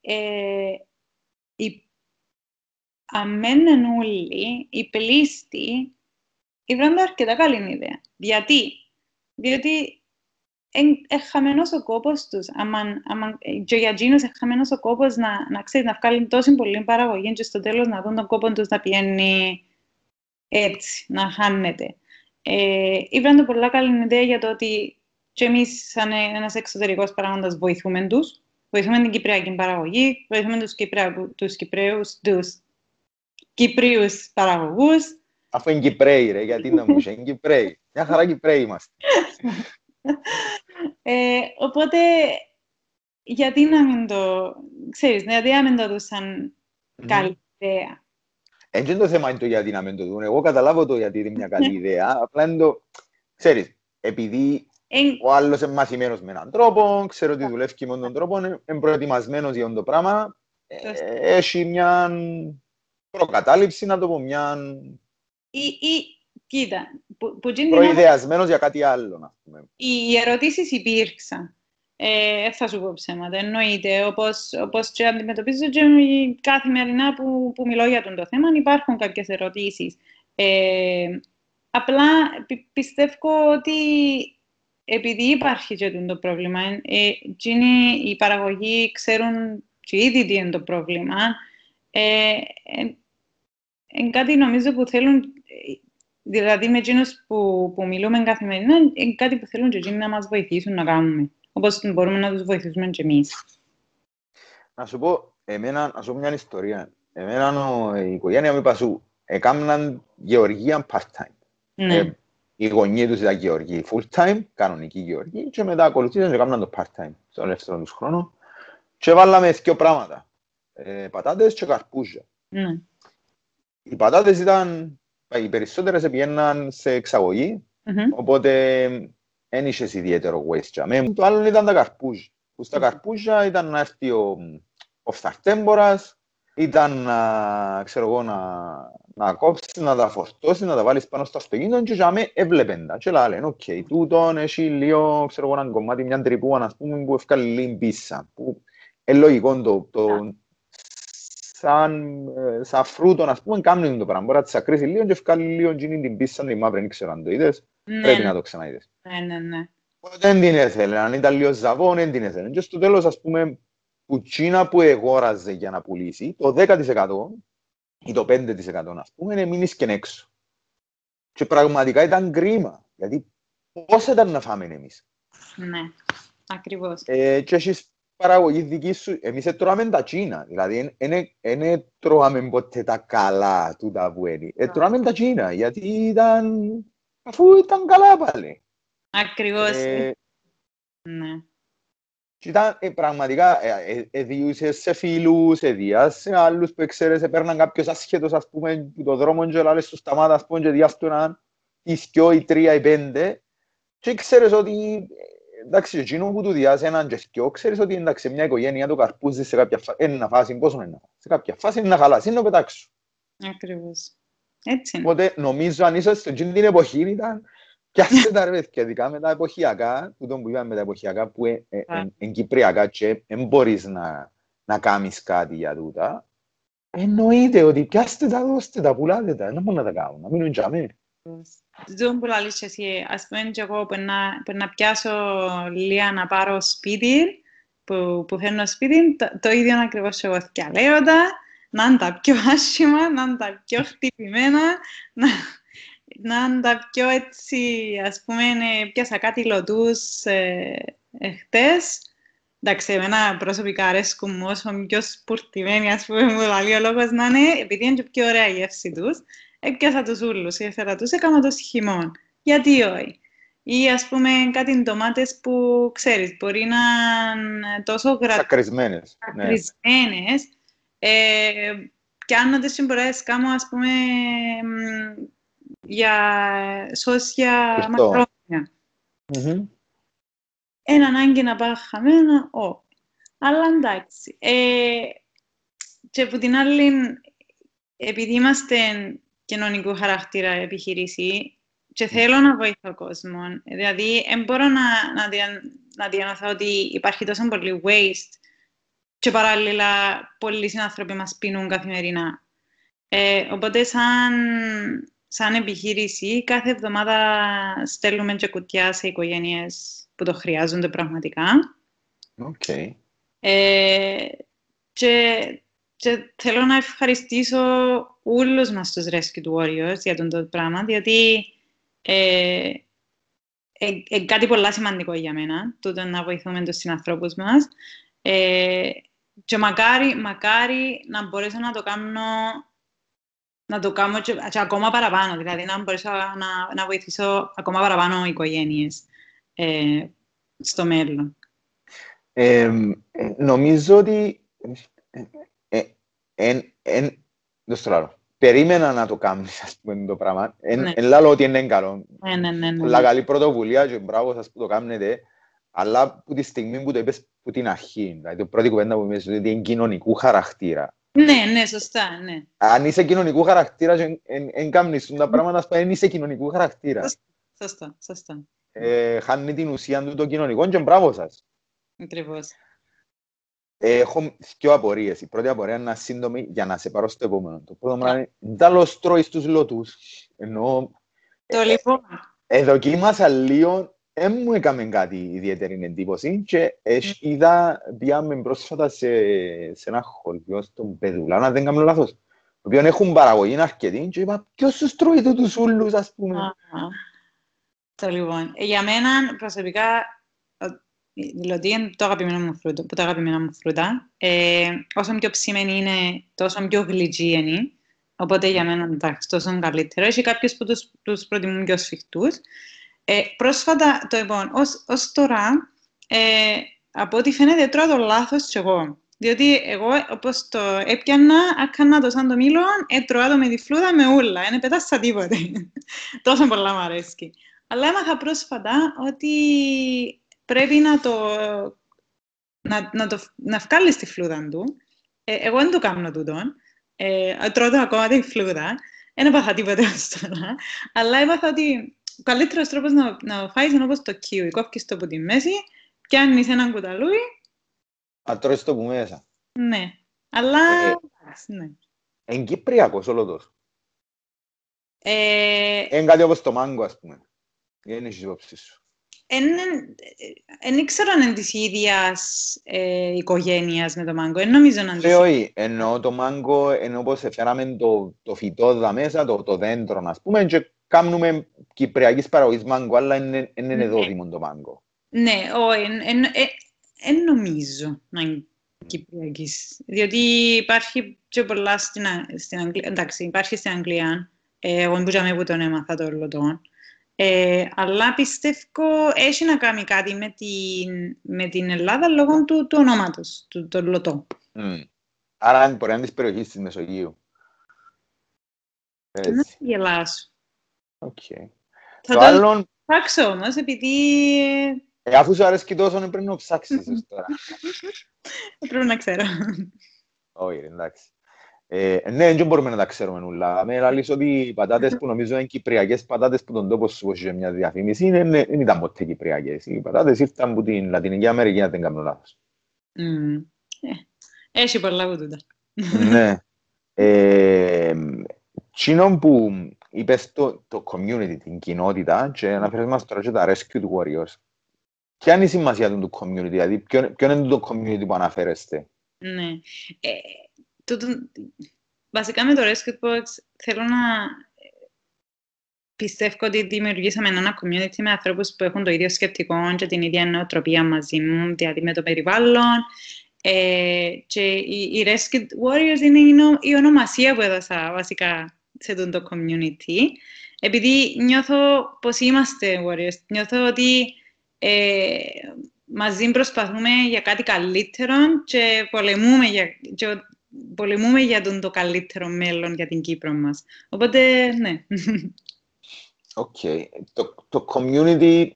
ε, οι, αμένεν όλοι, οι πλήστοι, βρουν αρκετά καλή ιδέα. Γιατί, διότι χαμένος ο κόπος τους. Και για εκείνους χαμένος ο κόπος να, να ξέρει να βγάλει τόσο πολύ παραγωγή, και στο τέλος να δουν τον κόπο τους να πηγαίνει έτσι, να χάνεται. Ε, Ήβραν το πολλά καλή ιδέα για το ότι και εμείς, σαν ένας εξωτερικός παράγοντας, βοηθούμε τους. Βοηθούμε την Κυπριακή παραγωγή, βοηθούμε τους τους Κυπρέους, τους Κυπρίους παραγωγούς. Αφού είναι Κυπρέοι, ρε, γιατί να μου είναι Κυπρέοι. Μια χαρά Κυπρέοι είμαστε. ε, οπότε, γιατί να μην το, ξέρεις, γιατί να μην το δουν σαν καλή ιδέα. Έτσι είναι το θέμα είναι το γιατί να μην το δουν. Εγώ καταλάβω το γιατί είναι μια καλή ιδέα. Απλά είναι το, ξέρεις, επειδή ο άλλος είναι μαθημένος με έναν τρόπο, ξέρω ότι δουλεύει με τον τρόπο, είναι προετοιμασμένος για το πράγμα. Ε, έχει μια προκατάληψη, να το πω, μια. Ή, ή, κοίτα, που, που προειδεασμένος για κάτι άλλο, να πούμε. Οι ερωτήσεις υπήρξαν. Ε, θα σου πω ψέματα. Εννοείται, όπως, όπως και αντιμετωπίζω και καθημερινά που, που μιλώ για τον το θέμα, υπάρχουν κάποιες ερωτήσεις. Ε, απλά πι, πιστεύω ότι επειδή υπάρχει και το πρόβλημα, ε, οι παραγωγοί ξέρουν και ήδη τι είναι το πρόβλημα, ε, ε, κάτι νομίζω που θέλουν, δηλαδή με εκείνους που, που μιλούμε καθημερινά, είναι κάτι που θέλουν και εκείνοι να μας βοηθήσουν να κάνουμε, όπως μπορούμε να τους βοηθήσουμε και εμείς. Να σου πω, εμένα, να σου πω μια ιστορία. Εμένα η οικογένεια μου είπα σου, έκαναν γεωργία part-time. Ναι. Ε, οι γονείς τους ήταν γεωργοί full-time, κανονική γεωργοί, και μετά ακολουθήσαν και έκαναν το part-time, στο ελεύθερο τους χρόνο. Και βάλαμε δύο πράγματα, ε, πατάτες και καρπούζια. Ναι. Οι πατάτες ήταν, οι περισσότερες πηγαίναν σε εξαγωγή, mm-hmm. οπότε δεν είχες ιδιαίτερο waste. Το άλλο ήταν τα καρπούζια. Που στα καρπούζια ήταν να έρθει ο, ο φθαρτέμπορας, ήταν να, ξέρω εγώ, να, να κόψεις, να τα φορτώσεις, να τα βάλεις πάνω στο αυτοκίνητο και τζιαι έβλεπεν τα. Και λένε, OK, okay, τούτον έχει λίγο, ξέρω εγώ, ένα κομμάτι, μια τρυπούα, ας πούμε, που έφκαλε λίγο πίσσα. Που είναι λογικό το, το, σαν, ε, σαν φρούτο, ας πούμε, κάνουν το πράγμα. Μπορεί να τις ακρίσεις λίγο και φκάλλει λίγο και την πίσσα, την μαύρη, δεν ξέρω αν το είδες. Ναι. Πρέπει να το ξαναείδες. Ναι, ναι, ναι. Δεν την έθελε, αν ήταν λίγο ζαβό, δεν την έθελε. Και στο τέλος, ας πούμε, που τσίνα που εγόραζε για να πουλήσει, το 10% ή το 5% ας πούμε, μείνεις και έξω. Και πραγματικά ήταν κρίμα, γιατί πώς ήταν να φάμε εμείς. Ναι, ακριβώς. Ε, και έχεις παραγωγή δική σου, εμείς τρώμε τα τσίνα, δηλαδή δεν τρώμε ποτέ τα καλά του τα βουένι. Ε, τρώμε τα τσίνα, γιατί ήταν, αφού ήταν καλά πάλι. Ακριβώς. Ε, ναι. Και ήταν ε, πραγματικά, ε, ε, σε φίλους, εδίασες σε άλλους που ξέρεις, έπαιρναν κάποιος ασχέτος, ας πούμε, που το δρόμο και λάλες στο σταμάτα, ας πούμε, και διάστοναν οι δυο, οι τρία, οι πέντε. Και ξέρεις ότι, εντάξει, εκείνο που του διάσει έναν και δυο, ξέρεις ότι εντάξει, μια οικογένεια το καρπούζει σε κάποια φάση, είναι να φάσει, πόσο είναι να φάσει, σε κάποια φάση είναι να χαλάσει, είναι να πετάξω. Ακριβώς. Έτσι είναι. Οπότε νομίζω αν είσαι στην την εποχή ήταν Πιάστε τα ρε παιδιά, ειδικά με τα εποχιακά, τούτο που είπαμε με τα εποχιακά, που είναι ε, ε, κυπριακά και δεν μπορείς να, να κάνεις κάτι για τούτα, εννοείται ότι πιάστε τα, δώστε τα, πουλάτε τα, δεν μπορούν να τα κάνουν, να μείνουν για μένα. Δεν που λαλείς εσύ, ας πούμε και εγώ που να, που να πιάσω λίγα να πάρω σπίτι, που, που θέλω σπίτι, το, το ίδιο ακριβώς εγώ θυκαλέοντα, να είναι τα πιο άσχημα, να είναι τα πιο χτυπημένα, να, να είναι τα πιο έτσι, ας πούμε, πιάσα κάτι λωτούς ε, εχθές. Εντάξει, εμένα προσωπικά αρέσκουν μου όσο πιο σπουρτημένοι, ας πούμε, μου λέει ο λόγος να είναι, επειδή είναι πιο ωραία η γεύση τους, έπιασα τους ούλους, έφερα τους, έκανα το χειμών. Γιατί όχι; Ή ας πούμε κάτι ντομάτες που ξέρεις, μπορεί να είναι τόσο γρατ... Σακρισμένες. Σακρισμένες. Ναι. Ε, και αν τις συμπορές κάνω, ας πούμε, για σώσια μακρόνια. Mm-hmm. Ένα ανάγκη να πάει χαμένο, όχι. Αλλά εντάξει. Ε, και από την άλλη, επειδή είμαστε κοινωνικού χαρακτήρα επιχειρήση και θέλω να βοηθώ κόσμο, δηλαδή δεν μπορώ να, να, δια, να διανοηθώ ότι υπάρχει τόσο πολύ waste και παράλληλα πολλοί συνάνθρωποι μας πίνουν καθημερινά. Ε, οπότε σαν σαν επιχείρηση, κάθε εβδομάδα στέλνουμε και κουτιά σε οικογένειες που το χρειάζονται πραγματικά. Okay. Ε, και, και θέλω να ευχαριστήσω όλους μας τους Rescue Warriors για τον το πράγμα, διότι ε, ε, ε, κάτι πολύ σημαντικό για μένα, τούτο να βοηθούμε τους συνανθρώπους μας. Ε, και μακάρι, μακάρι να μπορέσω να το κάνω να το κάνω και, και ακόμα παραπάνω, δηλαδή να μπορέσω να, να βοηθήσω ακόμα παραπάνω οι οικογένειες ε, στο μέλλον. Ε, νομίζω ότι ε, ε, ε, περίμενα να το κάνεις, ας πούμε, το πράγμα. Εν, ναι. εν λάλο ότι είναι καλό. Ναι, ναι, ναι, ναι. Πολλά καλή πρωτοβουλία και μπράβο σας που το κάνετε. Αλλά από τη στιγμή που το είπες από την αρχή, δηλαδή το πρώτη κουβέντα που είπες ότι είναι κοινωνικού χαρακτήρα. Ναι, ναι, σωστά, ναι. Αν είσαι κοινωνικού χαρακτήρα δεν κάνεις τα πράγματα, δεν είσαι κοινωνικού χαρακτήρα. Σωστά, σωστά. Ε, χάνει την ουσία του το κοινωνικό και μπράβο σας. Ακριβώς. Έχω δύο απορίες. Η πρώτη απορία είναι σύντομη για να σε πάρω στο επόμενο. Το πρώτο πράγμα είναι, ντάλλος τρώεις τους λότους. Ενώ... Το λοιπόν. Εδοκίμασα λίγο, δεν μου έκαμε κάτι ιδιαίτερη εντύπωση και είδα, πήγαμε πρόσφατα σε, σε ένα χωριό στον Πεδουλά, να δεν κάνω λάθος. Το οποίο έχουν παραγωγή αρκετή και είπα, ποιος τους τρώει τους ούλους, ας πούμε. Το λοιπόν. Για μένα, προσωπικά, δηλαδή είναι το αγαπημένο μου φρούτο, που τα αγαπημένα μου φρούτα. Ε, όσο πιο ψημένη είναι, τόσο πιο γλυκή είναι. Οπότε για μένα εντάξει, τόσο καλύτερο. Έχει κάποιους που τους, τους προτιμούν πιο σφιχτούς. Ε, πρόσφατα, το λοιπόν, ως, ως τώρα, ε, από ό,τι φαίνεται, τρώω το λάθος κι εγώ. Διότι εγώ, όπως το έπιανα, έκανα το σαν το μήλο, έτρωα το με τη φλούδα με ούλα. Δεν πετάσα τίποτε. Τόσο πολλά μου αρέσει. Αλλά έμαθα πρόσφατα ότι πρέπει να το, να, να, το, να βγάλεις τη φλούδα του. Ε, εγώ δεν το κάνω τούτο. Ε, τρώω το ακόμα τη φλούδα. Δεν έπαθα τίποτε ως τώρα. Αλλά έμαθα ότι ο καλύτερος τρόπος να, να φάεις είναι όπως το κίουι. Κόφκεις το από τη μέση, πιάνεις έναν κουταλούι. Α, τρώεις το που μέσα. Ναι. Αλλά... Ε, ναι. Εν Κυπριακός όλο τόσο. Ε... Είναι κάτι όπως το μάγκο, ας πούμε. Δεν έχεις υπόψη σου. Δεν ήξερα αν είναι της ίδιας ε, οικογένειας με το μάγκο. Δεν νομίζω να είναι Όχι, εννοώ το μάγκο, ενώ όπως φέραμε το, το φυτό εδώ μέσα, το, το δέντρο, ας πούμε, και κάνουμε κυπριακής παραγωγής μάγκο, αλλά είναι, είναι ναι. εδώ το μάγκο. Ναι, όχι, δεν νομίζω να είναι κυπριακής. Διότι υπάρχει και πολλά στην, στην Αγγλία. Εντάξει, υπάρχει στην Αγγλία. Ε, εγώ δεν που τον έμαθα το λωτό. Ε, αλλά πιστεύω έχει να κάνει κάτι με την, με την Ελλάδα λόγω του, του ονόματος, του, του Λωτό. Mm. Άρα μπορεί να είναι της περιοχής της Μεσογείου. Έτσι. Να γελάσω. Okay. Θα το, άλλον... ψάξω όμως, επειδή... Ε, αφού σου αρέσει και τόσο, πρέπει να ψάξεις τώρα. πρέπει να ξέρω. Όχι, εντάξει. Ε, ναι, δεν μπορούμε να τα ξέρουμε όλα. Με λαλείς ότι οι πατάτες που νομίζω είναι κυπριακές πατάτες που τον τόπο σου έχει μια διαφήμιση είναι, δεν ήταν ποτέ κυπριακές. Οι πατάτες ήρθαν από την Λατινική Αμερική, αν δεν κάνω λάθος. Mm. Ε, έχει πολλά από τούτα. ναι. Ε, Τσίνο που είπες το, το community, την κοινότητα και αναφέρεις μας τώρα και τα rescue warriors. Ποια είναι η σημασία του community, δηλαδή ποιο, ποιο είναι το community που αναφέρεστε; Ναι. Ε, βασικά με το Rescue Box θέλω να πιστεύω ότι δημιουργήσαμε ένα community με ανθρώπους που έχουν το ίδιο σκεπτικό και την ίδια νοοτροπία μαζί μου, δηλαδή με το περιβάλλον. Ε, και οι, οι Rescue Warriors είναι η, η ονομασία που έδωσα βασικά σε αυτό το community. Επειδή νιώθω πως είμαστε Warriors, νιώθω ότι ε, μαζί προσπαθούμε για κάτι καλύτερο και πολεμούμε για, και πολεμούμε για τον το καλύτερο μέλλον για την Κύπρο μας. Οπότε, ναι. Οκ. Okay. Το, το community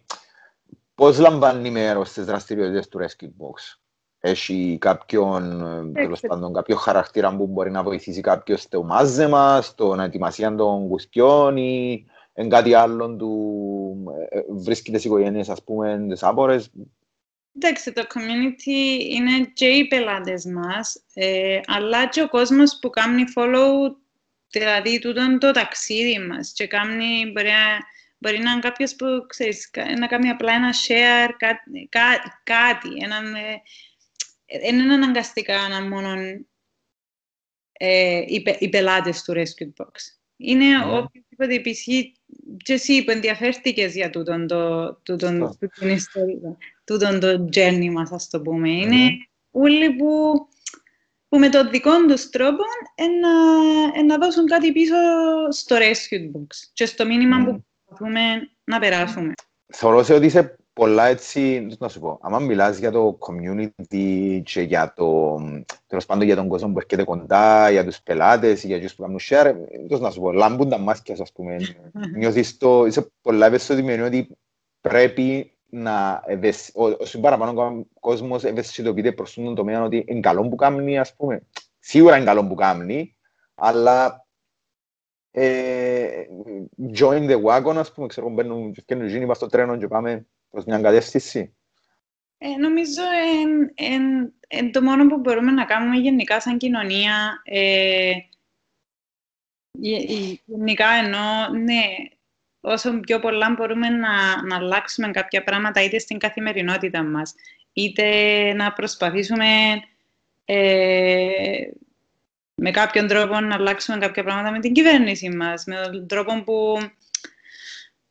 πώς λαμβάνει μέρος στις δραστηριότητες του Rescued Box; Έχει κάποιον, τέλος πάντων, κάποιο χαρακτήρα που μπορεί να βοηθήσει κάποιος στο μάζεμα, στο να ετοιμασία των κουτιών ή εν κάτι άλλο του ε, ε, βρίσκει τις οικογένειες, ας πούμε, τις άπορες; Εντάξει, το community είναι και οι πελάτες μας, ε, αλλά και ο κόσμος που κάνει follow, δηλαδή τούτον το ταξίδι μας και κάνει, μπορεί, Μπορεί να είναι κάποιος που, ξέρεις, να κάνει απλά ένα share, κάτι, κά, κάτι ένα, δεν είναι αναγκαστικά να μόνο ε, οι, οι πελάτες του Rescue Box. Είναι yeah. Ναι. οποιοδήποτε επισχύει και εσύ που ενδιαφέρθηκες για τούτον το, τούτον, τούτον ιστορία, τούτον το journey μας, ας το πούμε. Yeah. Είναι όλοι που, που με τον δικό τους τρόπο να, να δώσουν κάτι πίσω στο Rescue Box και στο μήνυμα mm. που προσπαθούμε να περάσουμε. Θεωρώ ότι είσαι πολλά έτσι, να σου πω, άμα μιλάς για το community και για το, τέλος πάντων για τον κόσμο που έρχεται κοντά, για τους πελάτες, για τους που κάνουν share, τόσο να σου πω, λάμπουν τα μάτια, ας πούμε. Νιώθεις το, είσαι πολλά ευαισθητοποιημένο ότι πρέπει να ευαισθητοποιηθεί, όσο παραπάνω κόσμος ευαισθητοποιείται προς τον τομέα ότι είναι καλό που κάνει, ας πούμε. Σίγουρα είναι καλό που κάνει, αλλά ε, join the wagon, ας πούμε, ξέρω, μπαίνουν και φτιάχνουν γίνει στο τρένο και πάμε προς μια κατεύθυνση. Ε, νομίζω εν, το μόνο που μπορούμε να κάνουμε γενικά σαν κοινωνία, ε, γενικά ενώ, ναι, όσο πιο πολλά μπορούμε να, να αλλάξουμε κάποια πράγματα είτε στην καθημερινότητα μας, είτε να προσπαθήσουμε ε, με κάποιον τρόπο να αλλάξουμε κάποια πράγματα με την κυβέρνηση μας, με τον τρόπο που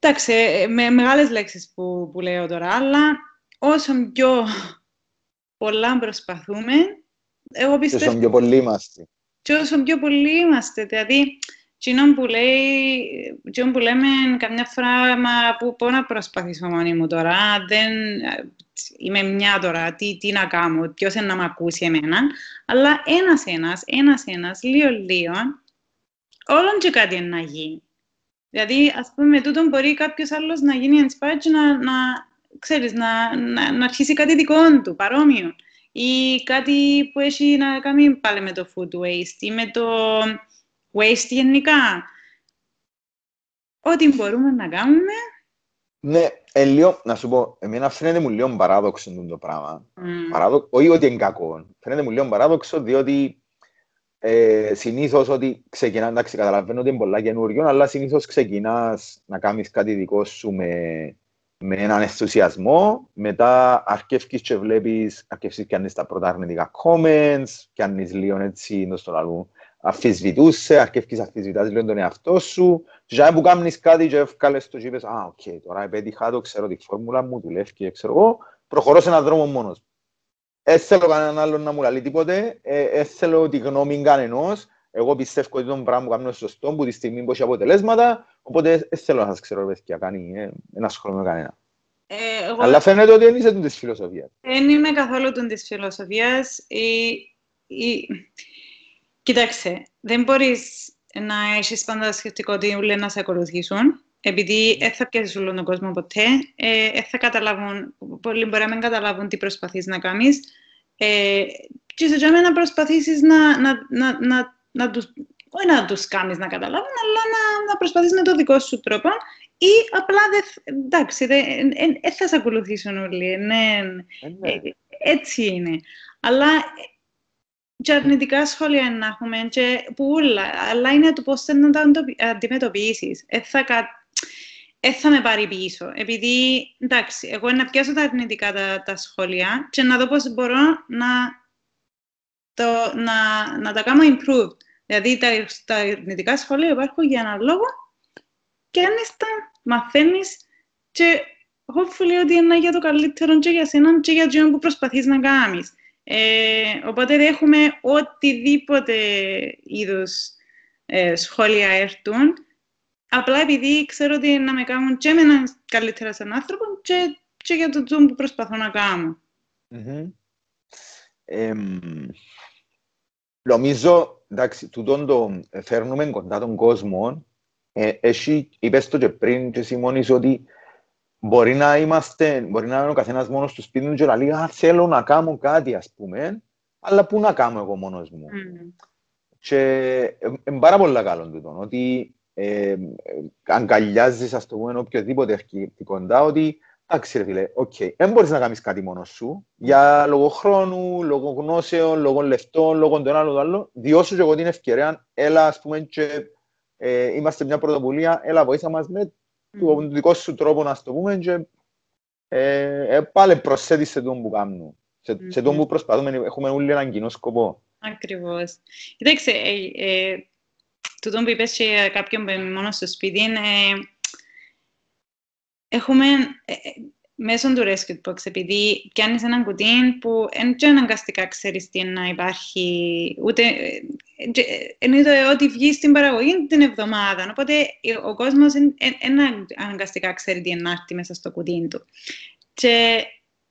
Εντάξει, ε, με μεγάλες λέξεις που, που λέω τώρα, αλλά όσο πιο πολλά προσπαθούμε, εγώ πιστεύω... Και όσο πιο πολλοί είμαστε. Και όσο πιο πολλοί είμαστε, δηλαδή, κοινό που, λέει, που λέμε καμιά φορά, μα πού, πού να προσπαθήσω μόνη μου τώρα, δεν, είμαι μια τώρα, τι, τι να κάνω, ποιος είναι να με ακούσει εμένα, αλλά ένας-ένας, ένας-ένας, λίγο-λίγο, όλον και κάτι να γίνει. Δηλαδή, ας πούμε, με τούτον μπορεί κάποιος άλλος να γίνει inspired να, να, ξέρεις, να, να, να αρχίσει κάτι δικό του, παρόμοιο. Ή κάτι που έχει να κάνει πάλι με το food waste ή με το waste γενικά. Ό,τι μπορούμε να κάνουμε. Ναι, ε, λίγο, να σου πω, εμένα φαίνεται μου λίγο παράδοξο το πράγμα. Mm. Παράδο... Όχι ότι είναι κακό. Φαίνεται μου λίγο παράδοξο διότι ε, συνήθως ότι ξεκινά, εντάξει, καταλαβαίνω ότι είναι πολλά καινούριο, αλλά συνήθως ξεκινάς να κάνεις κάτι δικό σου με, με έναν ενθουσιασμό. Μετά αρκεύει και βλέπει, αρκεύει και τα πρώτα αρνητικά comments, και αν λίγο έτσι, το στο λαό, αφισβητούσε, αρκεύει να αφισβητάς λίγο τον εαυτό σου. Και αν που κάνεις κάτι και ευκάλες το και είπες, α, OK, okay, τώρα επέτυχα το, ξέρω τη φόρμουλα μου, δουλεύει και ξέρω εγώ, προχωρώ σε έναν δρόμο μόνος δεν θέλω κανέναν άλλον να μου λέει τίποτε, δεν ε, θέλω τη γνώμη κανενός. Εγώ πιστεύω ότι το πράγμα που κάνω είναι σωστό, που τη στιγμή που έχει αποτελέσματα, οπότε δεν θέλω να σας ξέρω, παιδιά, κάνει ε, ένας σχόλιο με κανένα. Ε, εγώ... Αλλά φαίνεται ότι δεν είσαι της φιλοσοφίας. Δεν είμαι καθόλου της φιλοσοφίας. Η... Η... Κοιτάξτε, δεν μπορείς να έχεις πάντα σκεφτικό ότι όλοι να σε ακολουθήσουν, επειδή δεν θα πιάσεις όλο τον κόσμο ποτέ, ε, θα καταλάβουν, πολλοί μπορεί να μην καταλάβουν τι προσπαθείς να κάνεις. Ε, και σε να προσπαθήσεις να, να, να, να, να τους, όχι να τους κάνεις να καταλάβουν, αλλά να, να προσπαθείς με το δικό σου τρόπο ή απλά δεν, εντάξει, δεν ε, θα σε ακολουθήσουν όλοι. Ναι, ναι. Ε, έτσι είναι. Αλλά και αρνητικά σχόλια να έχουμε και πουλα, αλλά είναι το πώς θα να τα αντιμετωπίσεις. Ε, θα, ε, θα με πάρει πίσω. Επειδή, εντάξει, εγώ να πιάσω τα αρνητικά τα, τα σχόλια και να δω πώς μπορώ να, το, να, να τα κάνω improve. Δηλαδή, τα, τα αρνητικά σχόλια υπάρχουν για έναν λόγο και αν τα μαθαίνεις και hopefully ότι είναι για το καλύτερο και για σένα και για το που προσπαθείς να κάνεις. Ε, οπότε έχουμε οτιδήποτε είδους ε, σχόλια έρθουν Απλά επειδή ξέρω ότι να με κάνουν και εμένα καλύτερα σαν άνθρωπο και, και για το τζουμ που προσπαθώ να κάνω. Mm-hmm. Ε, νομίζω, εντάξει, τούτον το φέρνουμε κοντά τον κόσμο. Ε, εσύ είπες το και πριν και εσύ μόνοι ότι μπορεί να είμαστε, μπορεί να είναι ο καθένας μόνος στο σπίτι του και να λέει «Α, θέλω να κάνω κάτι, ας πούμε, αλλά πού να κάνω εγώ μόνος μου». Mm. Και είναι πάρα πολύ καλό τούτο, ότι ε, αγκαλιάζεις, ας το πούμε, οποιοδήποτε έρχεται κοντά, ότι εντάξει ρε φίλε, OK, okay, δεν μπορείς να κάνεις κάτι μόνος σου, για λόγω χρόνου, λόγω γνώσεων, λόγω λεφτών, λόγω των άλλων, άλλο, διώ σου και εγώ την ευκαιρία, έλα, ας πούμε, και ε, είμαστε μια πρωτοβουλία, έλα, βοήθα μας με του δικό σου τρόπο να το πούμε και ε, ε, πάλι προσθέτεις σε τον που κάνουν. Σε, mm-hmm. σε τον που προσπαθούμε, έχουμε όλοι έναν κοινό σκοπό. Ακριβώς. Κοίταξε, ε, ε, τούτο που είπες και κάποιον που είναι μόνο στο σπίτι είναι έχουμε ε, ε, μέσω του Rescue Box, επειδή πιάνεις έναν κουτί που δεν αναγκαστικά ξέρεις τι να υπάρχει, ούτε. Εννοείται ότι βγεις στην παραγωγή την εβδομάδα. Οπότε ο κόσμος δεν αναγκαστικά ξέρει τι είναι μέσα στο κουτί του. Και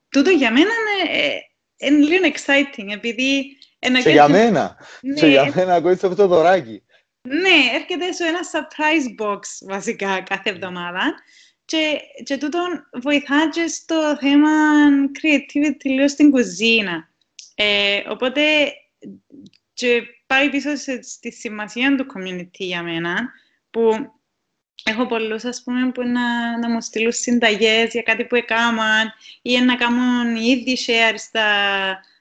τούτο για μένα είναι, είναι λίγο exciting, επειδή... Και για μένα. Ναι, και για μένα ακούγεται αυτό το δωράκι. Ναι, έρχεται σε ένα surprise box βασικά κάθε εβδομάδα και, και τούτο βοηθά και στο θέμα creativity λίγο στην κουζίνα. Ε, οπότε και πάει πίσω στη σημασία του community για μένα που έχω πολλούς ας πούμε που να, να μου στείλουν συνταγές για κάτι που έκαναν ή να κάνουν ήδη share στα,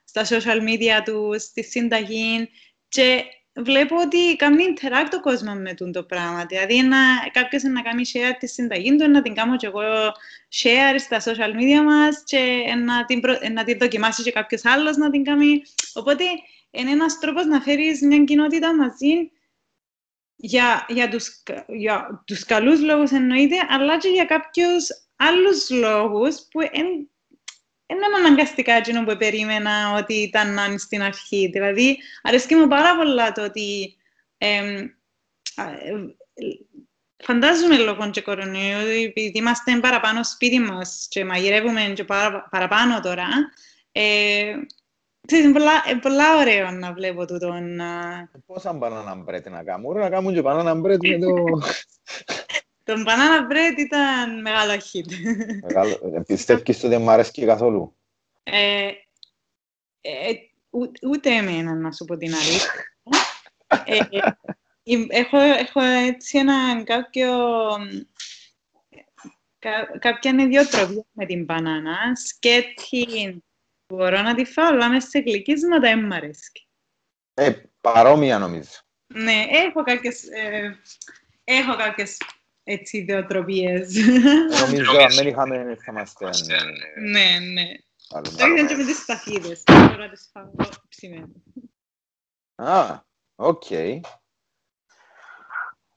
στα social media τους, στη συνταγή και βλέπω ότι κάνει interact το κόσμο με το πράγμα. Δηλαδή, να, κάποιος να κάνει share της συνταγής του, να την κάνω και εγώ share στα social media μας και να την, προ, να την δοκιμάσει και κάποιος άλλος να την κάνει. Οπότε, είναι ένας τρόπος να φέρεις μια κοινότητα μαζί για, για, τους, για τους καλούς λόγους εννοείται, αλλά και για κάποιους άλλους λόγους που εν, δεν είναι αναγκαστικά εκείνο που περίμενα ότι ήταν να στην αρχή. Δηλαδή, αρέσκει μου πάρα πολλά το ότι ε, φαντάζομαι λόγω και κορονοϊού, επειδή είμαστε παραπάνω σπίτι μας και μαγειρεύουμε και παρα, παραπάνω τώρα, ε, είναι πολλά, πολλά ωραίο να βλέπω τούτον. Πόσα μπανάνα μπρέτ να κάνουμε, να κάνουμε και μπανάνα μπρέτ με το... Το banana bread ήταν μεγάλο hit. Μεγάλο. Πιστεύεις ότι δεν μου αρέσει καθόλου; Ε, ε, ούτε εμένα, να σου πω την αλήθεια. ε, έχω, έχω έτσι ένα κάποιο... Κα, κάποια ιδιοτροπία με την μπανάνα. Σκέτη μπορώ να τη φάω, αλλά μέσα σε γλυκίσματα δεν μου αρέσει. Ε, παρόμοια νομίζω. Ναι, έχω κάποιες... Ε, έχω κάποιες έτσι ιδιοτροπίες. Νομίζω αν δεν είχαμε θα είμαστε... Ναι, ναι. Το ήταν και με τις σταφίδες. Τώρα τις φάω ψημένες. Α, οκ.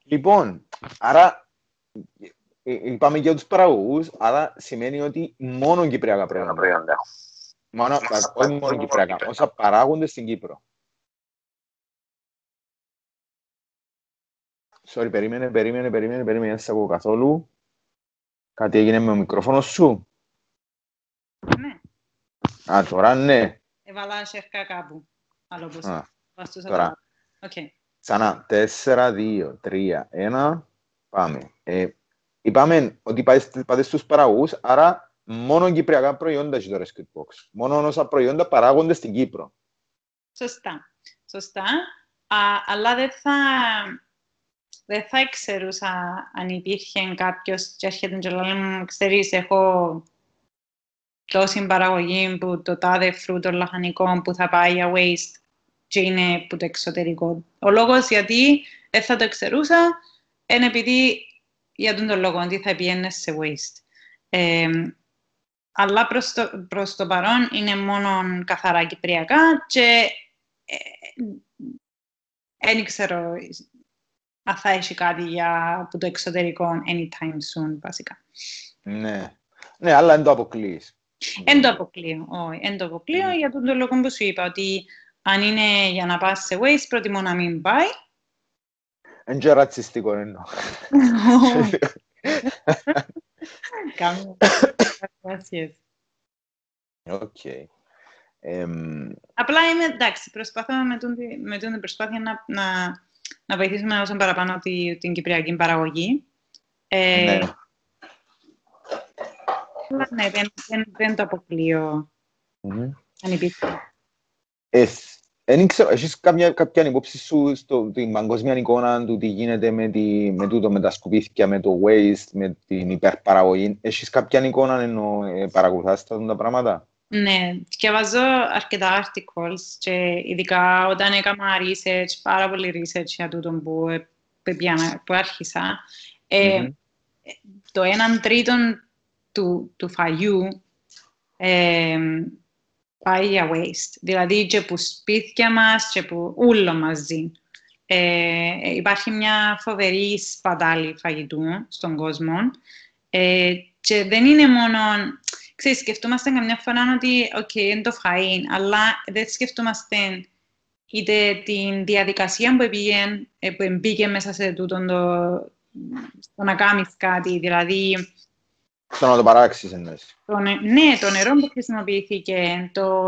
Λοιπόν, άρα είπαμε για τους παραγωγούς, αλλά σημαίνει ότι μόνο κυπριακά προϊόντα. Μόνο, όχι μόνο κυπριακά, όσα παράγονται στην Κύπρο. Sorry, περίμενε, περίμενε, περίμενε, περίμενε, δεν σε ακούω καθόλου. Κάτι έγινε με το μικρόφωνο σου; Ναι. Α, τώρα ναι. Έβαλα σερκά κάπου. Άλλο πώς. Α, τώρα. Okay. Ξανά, τέσσερα, δύο, τρία, ένα, πάμε. Ε, είπαμε ότι πάτε στους παραγωγούς, άρα μόνο κυπριακά προϊόντα έχει το Rescue Box. Μόνο όσα προϊόντα παράγονται στην Κύπρο. Σωστά. Σωστά. Α, αλλά δεν θα δεν θα ήξερουσα αν υπήρχε κάποιος και έρχεται και λέει μου, ξέρεις, έχω τόση παραγωγή που το τάδε φρούτο λαχανικό που θα πάει για waste και είναι που το εξωτερικό. Ο λόγος γιατί δεν θα το εξερούσα είναι επειδή για τον τον λόγο ότι θα πιένε σε waste. Ε, αλλά προς το, προς το παρόν είναι μόνο καθαρά κυπριακά και δεν ε, ξέρω αν θα έχει κάτι για από το εξωτερικό anytime soon, βασικά. Ναι, ναι αλλά δεν το αποκλείεις. Δεν το αποκλείω, όχι. Δεν το αποκλείω mm. για τον λόγο που σου είπα, ότι αν είναι για να πας σε waste, προτιμώ να μην πάει. Εν τζιαι ρατσιστικό εννοώ. Κάμω. Οκ. Απλά είμαι, εντάξει, προσπαθώ με την προσπάθεια να, να να βοηθήσουμε όσο παραπάνω τη, την κυπριακή παραγωγή. Ε, ναι. Αλλά ναι, δεν, δεν, δεν το αποκλείω. Mm-hmm. Αν υπήρχε. Δεν ξέρω, έχεις κάποια, κάποια υπόψη σου στην παγκόσμια εικόνα του τι γίνεται με, τη, με τούτο, με τα σκουπίθια, με το waste, με την υπερπαραγωγή. Έχεις κάποια εικόνα ενώ ε, παρακολουθάς τα πράγματα; Ναι, διαβάζω αρκετά articles και ειδικά όταν έκανα research, πάρα πολύ research για τούτο που, που άρχισα, ε, mm-hmm. το έναν τρίτο του, του φαγιού ε, πάει για waste. Δηλαδή και που σπίτια μας και που ούλο μαζί. Ε, υπάρχει μια φοβερή σπατάλη φαγητού στον κόσμο ε, και δεν είναι μόνο... Ξέρεις, σκεφτόμαστε καμιά φορά ότι «ΟΚ, είναι το φαΐν», αλλά δεν σκεφτόμαστε είτε την διαδικασία που, πήγε, ε, που μπήκε μέσα σε τούτο το, στο να κάνεις κάτι, δηλαδή... Στο να το παράξεις εννοείς. Το, ναι, το νερό που χρησιμοποιήθηκε, το,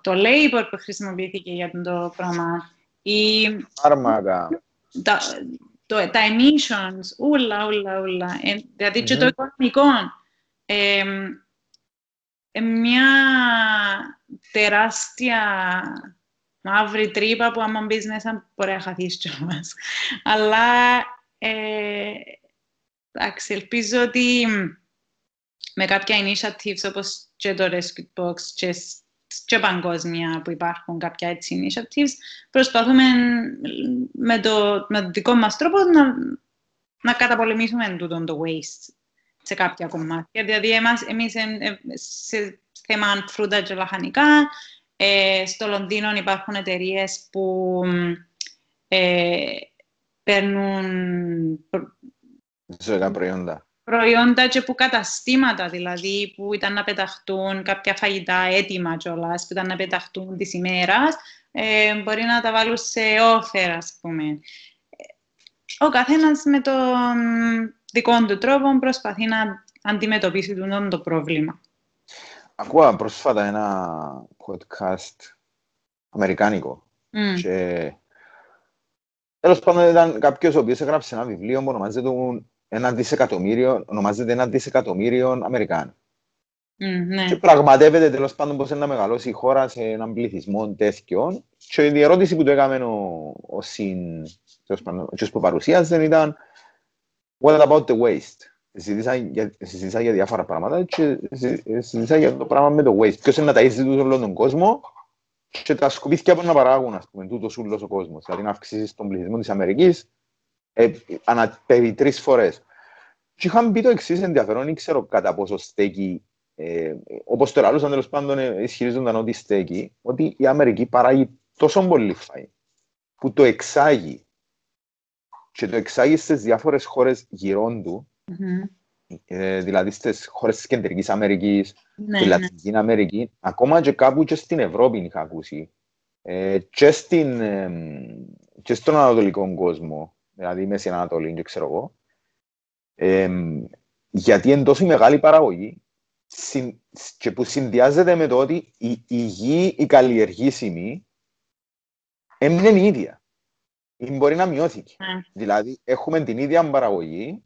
το labor που χρησιμοποιήθηκε για το πράγμα, η... Φάρμακα. Τα, το, τα emissions, ούλα, ούλα, ούλα. Ε, δηλαδή mm-hmm. και το οικονομικό. Ε, ε, μια τεράστια μαύρη τρύπα που άμα μπεις μέσα μπορεί να χαθείς κιόλας. Αλλά ε, εντάξει, ελπίζω ότι με κάποια initiatives όπως και το Rescue Box και, και παγκόσμια που υπάρχουν κάποια έτσι initiatives προσπαθούμε με το, με το δικό μας τρόπο να, να καταπολεμήσουμε τούτο το waste σε κάποια κομμάτια. Δηλαδή, εμάς, εμείς σε θέμα φρούτα και λαχανικά, ε, στο Λονδίνο υπάρχουν εταιρείες που ε, παίρνουν ζωικά προϊόντα. Προϊόντα και που καταστήματα, δηλαδή, που ήταν να πεταχτούν κάποια φαγητά έτοιμα κιόλας, που ήταν να πεταχτούν της ημέρας, ε, μπορεί να τα βάλουν σε όφερα, ας πούμε. Ο καθένας με τον δικό του τρόπο προσπαθεί να αντιμετωπίσει το πρόβλημα. Ακούω πρόσφατα ένα podcast αμερικάνικο mm. και τέλος πάντων ήταν κάποιος ο οποίος έγραψε ένα βιβλίο που ονομάζεται ένα δισεκατομμύριο, ονομάζεται ένα δισεκατομμύριο Αμερικάνων. Mm, ναι. Και πραγματεύεται τέλος πάντων πώ είναι να μεγαλώσει η χώρα σε έναν πληθυσμό τέτοιων. Και η ερώτηση που του έκαμε ο, ο συν, ο που παρουσίαζε ήταν What about the waste? συζήτησα για, συζήτησα για διάφορα πράγματα και συζήτησα για το πράγμα με το waste. Ποιος είναι να ταΐζει τούτο όλο τον κόσμο και τα σκουπίθια που να παράγουν, ας πούμε, τούτος ούλος ο κόσμος. Δηλαδή να αυξήσεις τον πληθυσμό της Αμερικής ε, ανα περί τρεις φορές. Και είχαν πει το εξής ενδιαφέρον, δεν ξέρω κατά πόσο στέκει, ε, όπως τώρα άλλους τέλος πάντων ε, ισχυρίζονταν ότι στέκει, ότι η Αμερική παράγει τόσο πολύ φαΐ που το εξάγει και το εξάγεις στις διάφορες χώρες γύρω του Mm-hmm. Ε, δηλαδή στις χώρες της Κεντρικής Αμερικής, ναι, στη ναι. Λατινικής ναι. Αμερικής, ακόμα και κάπου και στην Ευρώπη είχα ακούσει. Ε, και, στην, ε, και στον Ανατολικό κόσμο, δηλαδή Μέση Ανατολή, και ξέρω εγώ, ε, γιατί είναι τόσο μεγάλη παραγωγή συν, και που συνδυάζεται με το ότι η, η γη, η καλλιεργήσιμη, έμεινε η ίδια. Ή μπορεί να μειώθηκε. Mm. Δηλαδή, έχουμε την ίδια παραγωγή,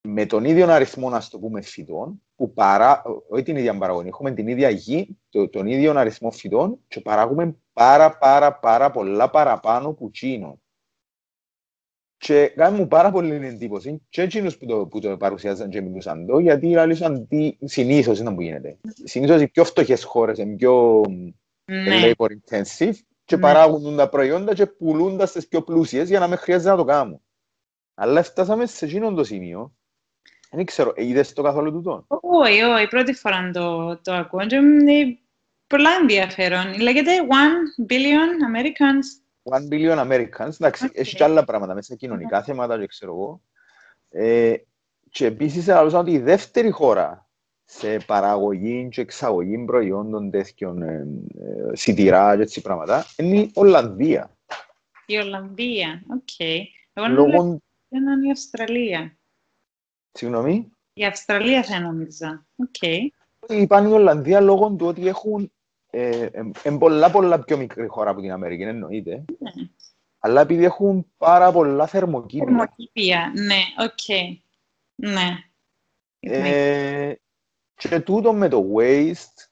με τον ίδιο αριθμό, να το πούμε, φυτών, που παρά, όχι την ίδια παραγωγή, έχουμε την ίδια γη, το, τον ίδιο αριθμό φυτών και παράγουμε πάρα πάρα πάρα πολλά παραπάνω που τσίνο. Και κάνει μου πάρα πολύ εντύπωση και εκείνους που το, που το παρουσιάζαν και μιλούσαν το, γιατί λαλήσαν τι συνήθως είναι που γίνεται. Συνήθως οι πιο φτωχές χώρες είναι πιο ναι. labor intensive και ναι. παράγουν τα προϊόντα και πουλούν τα στις πιο πλούσιες για να μην χρειάζεται να το κάνουν. Αλλά φτάσαμε σε εκείνον το σημείο δεν ξέρω, είδες το καθόλου τούτο. Όχι, όχι, πρώτη φορά το, το ακούω και είναι πολλά ενδιαφέρον. Λέγεται One Billion Americans. One Billion Americans, εντάξει, okay. έχει και άλλα πράγματα μέσα, κοινωνικά θέματα, και ξέρω εγώ. Ε, και επίσης έλεγα ότι η δεύτερη χώρα σε παραγωγή και εξαγωγή προϊόντων τέτοιων ε, ε, σιτηρά και έτσι πράγματα είναι η Ολλανδία. Η Ολλανδία, OK. Okay. Εγώ Λόγω... είναι η Αυστραλία. Συγγνώμη; Η Αυστραλία θα νόμιζα. Okay. Είπαν η Ολλανδία λόγω του ότι έχουν ε, ε, πολλά πολλά πιο μικρή χώρα από την Αμερική, εννοείται. Ναι. Αλλά επειδή έχουν πάρα πολλά θερμοκήπια. Θερμοκήπια, ναι, OK. Okay. Ναι. Ε, και τούτο με το waste,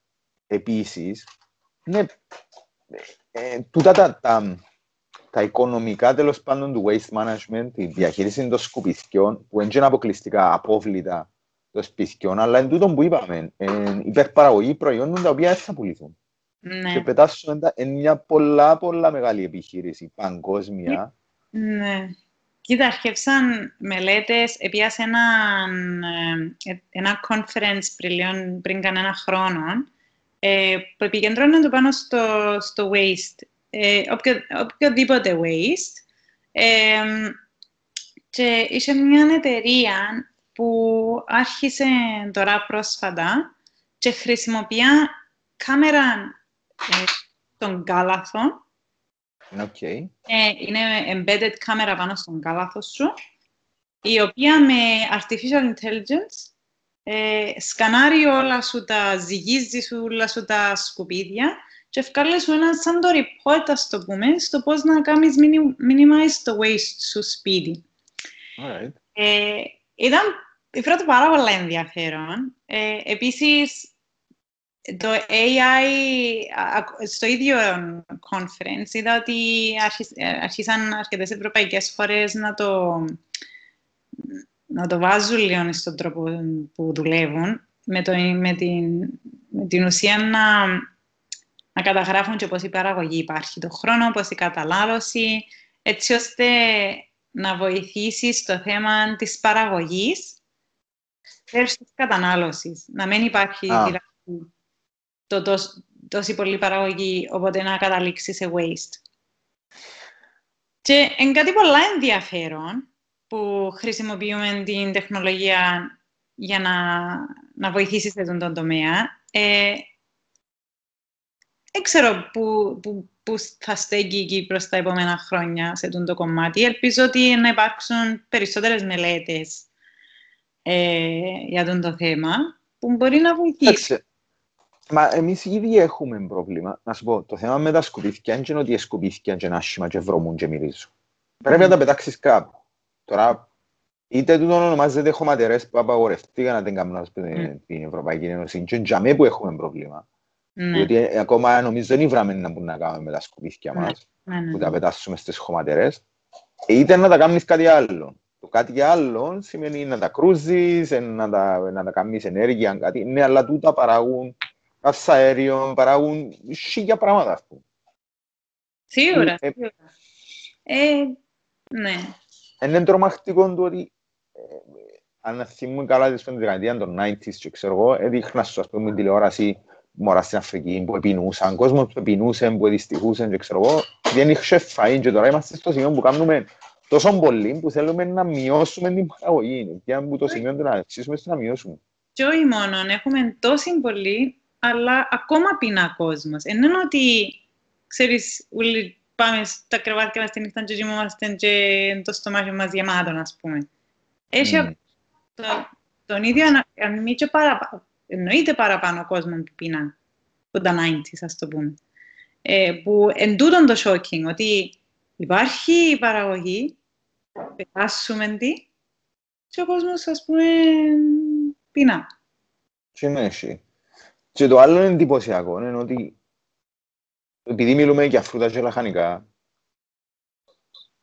επίσης, ναι, ε, τούτα τα, τα, τα οικονομικά τέλος πάντων του waste management, η διαχείριση των σκουπιδιών, που δεν είναι αποκλειστικά απόβλητα των σπιτιών, αλλά είναι τούτο που είπαμε, ε, υπερπαραγωγή προϊόντων τα οποία δεν θα πουληθούν. Ναι. Και πετάσουν είναι μια πολλά πολλά μεγάλη επιχείρηση, παγκόσμια. Ναι. Κοίτα, αρχεύσαν μελέτες, επίασε ένα, ε, ένα conference πριν, πριν κανένα χρόνο, ε, που επικεντρώνεται πάνω στο, στο waste, ε, οποιο, οποιοδήποτε waste. Ε, και είχε μια εταιρεία που άρχισε τώρα πρόσφατα και χρησιμοποιεί κάμερα ε, στον κάλαθο. Okay. Ε, είναι embedded κάμερα πάνω στον κάλαθο σου, η οποία με artificial intelligence ε, σκανάρει όλα σου τα, ζυγίζει σου όλα σου τα σκουπίδια και ευκάλε σου ένα σαν το report, ας το πούμε, στο πώς να κάνεις minimize το waste σου σπίτι. Right. Ε, ήταν, το πάρα πολύ ενδιαφέρον. Ε, επίσης, το AI, στο ίδιο conference, είδα ότι άρχισαν αρκετές ευρωπαϊκές χώρες να το, να το βάζουν λίγο στον τρόπο που δουλεύουν, με, το, με, την, με την ουσία να, να καταγράφουν και πώς η παραγωγή υπάρχει το χρόνο, πώς η κατανάλωση, έτσι ώστε να βοηθήσει στο θέμα της παραγωγής versus κατανάλωσης. Να μην υπάρχει δηλαδή το, τόση πολλή παραγωγή, οπότε να καταλήξει σε waste. Και είναι κάτι πολλά ενδιαφέρον που χρησιμοποιούμε την τεχνολογία για να, να βοηθήσεις σε αυτόν τον τομέα. Ε, δεν ξέρω που, που, που θα στέκει η Κύπρος τα επόμενα χρόνια σε αυτό το κομμάτι. Ελπίζω ότι να υπάρξουν περισσότερες μελέτες ε, για αυτό το θέμα που μπορεί να βοηθήσει. Μα εμείς ήδη έχουμε πρόβλημα. Να σου πω, το θέμα με τα σκουπίθηκια είναι ότι οι σκουπίθηκια είναι άσχημα και βρωμούν και μυρίζουν. Πρέπει να τα πετάξεις κάπου. Τώρα, είτε τούτο ονομάζεται χωματερές που απαγορευτήκαν να την κάνουν την Ευρωπαϊκή Ένωση και τζαμέ που έχουμε πρόβλημα. Ναι. Διότι ακόμα νομίζω δεν ήβραμε να μπορούμε να κάνουμε με τα σκουπίθηκια ναι. μας, ναι, ναι, που τα πετάσουμε στις χωματερές, είτε να τα κάνεις κάτι άλλο. Το κάτι άλλο σημαίνει να τα κρούζεις, να τα, να τα κάνεις ενέργεια, κάτι. Ναι, αλλά τούτα παράγουν αέριο, παράγουν χίλια πράγματα, ας πούμε. Σίγουρα, ε, σίγουρα. Ε, ναι. Είναι τρομακτικό το ότι ε, αν θυμούμε καλά στην δεκαετία των 90s και ξέρω εγώ, έδειχνα σου ας πούμε τηλεόραση μωρά στην Αφρική που επινούσαν, κόσμος που επινούσαν, που δυστυχούσαν και ξέρω εγώ, δεν είχε φαΐν και τώρα είμαστε στο σημείο που κάνουμε τόσο πολύ που θέλουμε να μειώσουμε την παραγωγή. Και αν που το σημείο να αρχίσουμε να μειώσουμε. Και όχι μόνο, έχουμε τόσο πολύ, αλλά ακόμα πεινά κόσμος. Ενώ ότι, ξέρεις, όλοι πάμε στα κρεβάτια μας την νύχτα και κοιμόμαστε και το στομάχι μας γεμάτο, ας πούμε. Έχει mm. το, τον ίδιο, αν μη και παραπάνω, εννοείται παραπάνω κόσμο που πεινά, που τα 90's, ας το πούμε. Ε, που εν τούτον το shocking, ότι υπάρχει η παραγωγή, πετάσουμε τι, και ο κόσμος, ας πούμε, πεινά. Τι είναι εσύ. Και το άλλο εντυπωσιακό είναι ότι επειδή μιλούμε για φρούτα και λαχανικά,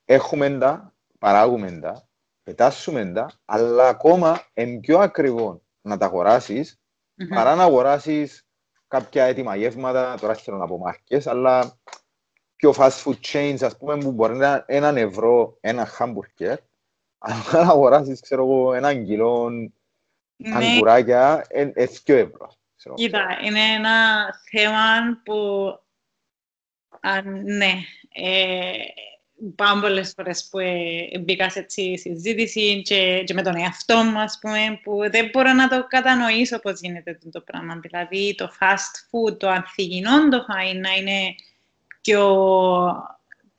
έχουμε τα, παράγουμε τα, πετάσουμε τα, αλλά ακόμα είναι πιο ακριβό να τα αγοράσεις mm-hmm. παρά να αγοράσεις κάποια έτοιμα γεύματα, τώρα θέλω να πω μάρκες, αλλά πιο fast food chains, ας πούμε, που μπορεί να είναι έναν ευρώ ένα χάμπουργκερ, αλλά να αγοράσεις, ξέρω εγώ, έναν κιλό ναι. αγκουράκια, είναι ευρώ. Κοίτα, είναι ένα θέμα που, α, ναι, ε, πάρα πολλές φορές που ε, μπήκα σε έτσι συζήτηση και, και με τον εαυτό μου, ας πούμε, που δεν μπορώ να το κατανοήσω πώς γίνεται το πράγμα. Δηλαδή, το fast food, το ανθυγινό το φαΐ να είναι πιο,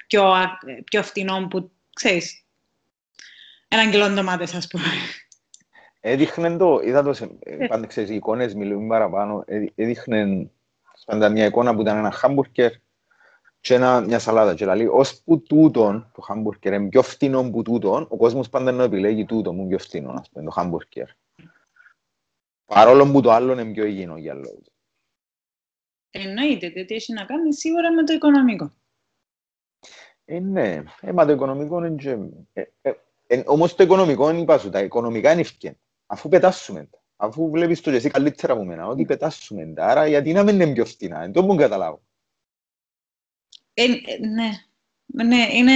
πιο, πιο φθηνό που, ξέρεις, έναν κιλό ντομάτες, ας πούμε. Έδειχνε το, είδα το, σε, ε. πάντα ξέρεις, οι εικόνες μιλούν παραπάνω, έδειχνε πάντα μια εικόνα που ήταν ένα χάμπουργκερ και ένα, μια σαλάτα. Και λέει, ως που τούτον, το χάμπουργκερ είναι πιο φτηνό που τούτον, ο κόσμος πάντα να επιλέγει τούτο μου πιο φτηνό, ας πούμε, το χάμπουργκερ. Παρόλο που το άλλο είναι πιο υγιεινό για λόγους. Εννοείται, διότι έχει να κάνει σίγουρα με το οικονομικό. Ε, ναι, ε, μα το οικονομικό είναι και... Ε, ε, ε, όμως το οικονομικό είναι, είπα σου, τα οικονομικά είναι ευκαιρία αφού πετάσουμε τα. Αφού βλέπεις το εσύ καλύτερα από μένα, ότι πετάσουμε τα. Άρα γιατί να μην είναι πιο φτηνά, δεν το μπορούν καταλάβω. Ε, ναι. ναι, είναι...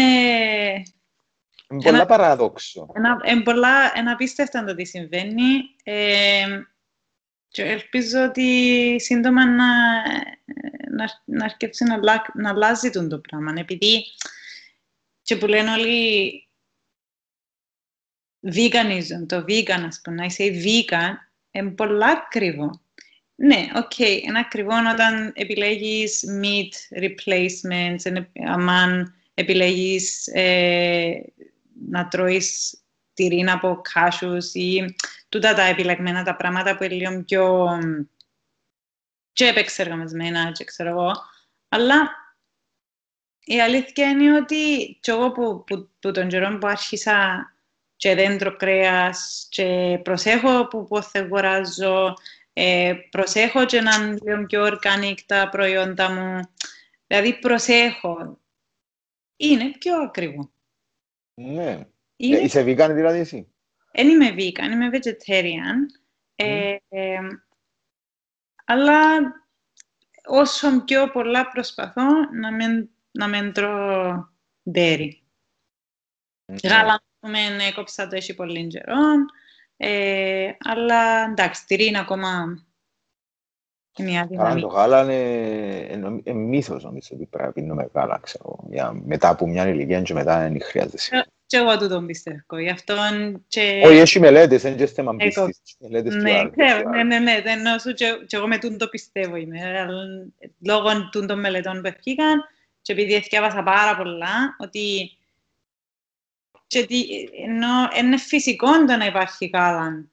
Είναι πολλά παράδοξο. Είναι πολλά, ένα απίστευτο το τι συμβαίνει. Ε, και ελπίζω ότι σύντομα να, να, να αρκέψει να, να αλλάζει το πράγμα. Επειδή και που λένε όλοι veganism, το vegan, ας πούμε, να είσαι vegan, είναι πολλά ακριβό. Ναι, OK, okay, είναι ακριβό όταν επιλέγεις meat replacements, αν επιλέγεις ε, να τρώεις τυρί από cashews ή τούτα τα επιλεγμένα τα πράγματα που είναι λίγο πιο και επεξεργασμένα και ξέρω εγώ. Αλλά η αλήθεια είναι ότι και εγώ που, που, που τον καιρό που άρχισα και δέντρο κρέας και προσέχω που πώς θα αγοράζω, ε, προσέχω και να είναι λίγο πιο organic τα προϊόντα μου. Δηλαδή προσέχω. Είναι πιο ακριβό. Ναι. Είναι... Ε, είσαι vegan δηλαδή εσύ; Δεν είμαι vegan, είμαι vegetarian. Ε, ε, αλλά όσο πιο πολλά προσπαθώ να μην, να μην τρώω dairy. Okay. Γάλα, πούμε, έκοψα το έχει πολύ καιρό. Ε, αλλά εντάξει, τυρί είναι ακόμα μια δύναμη. το γάλα είναι, είναι μύθος νομίζω ότι πρέπει να πίνουμε γάλα, ξέρω, για, μετά από μια ηλικία και μετά δεν χρειάζεται. Και εγώ του τον πιστεύω. Γι' αυτό και... Όχι, έχει μελέτες, δεν είναι και θέμα πίστης. Ναι, ξέρω, ναι, ναι, ναι, δεν νόσου και, και εγώ με τούν το πιστεύω είμαι. Λόγω των μελετών που έφυγαν και επειδή έφτιαβασα πάρα πολλά, ότι και ότι ενώ είναι φυσικό το να υπάρχει γάλα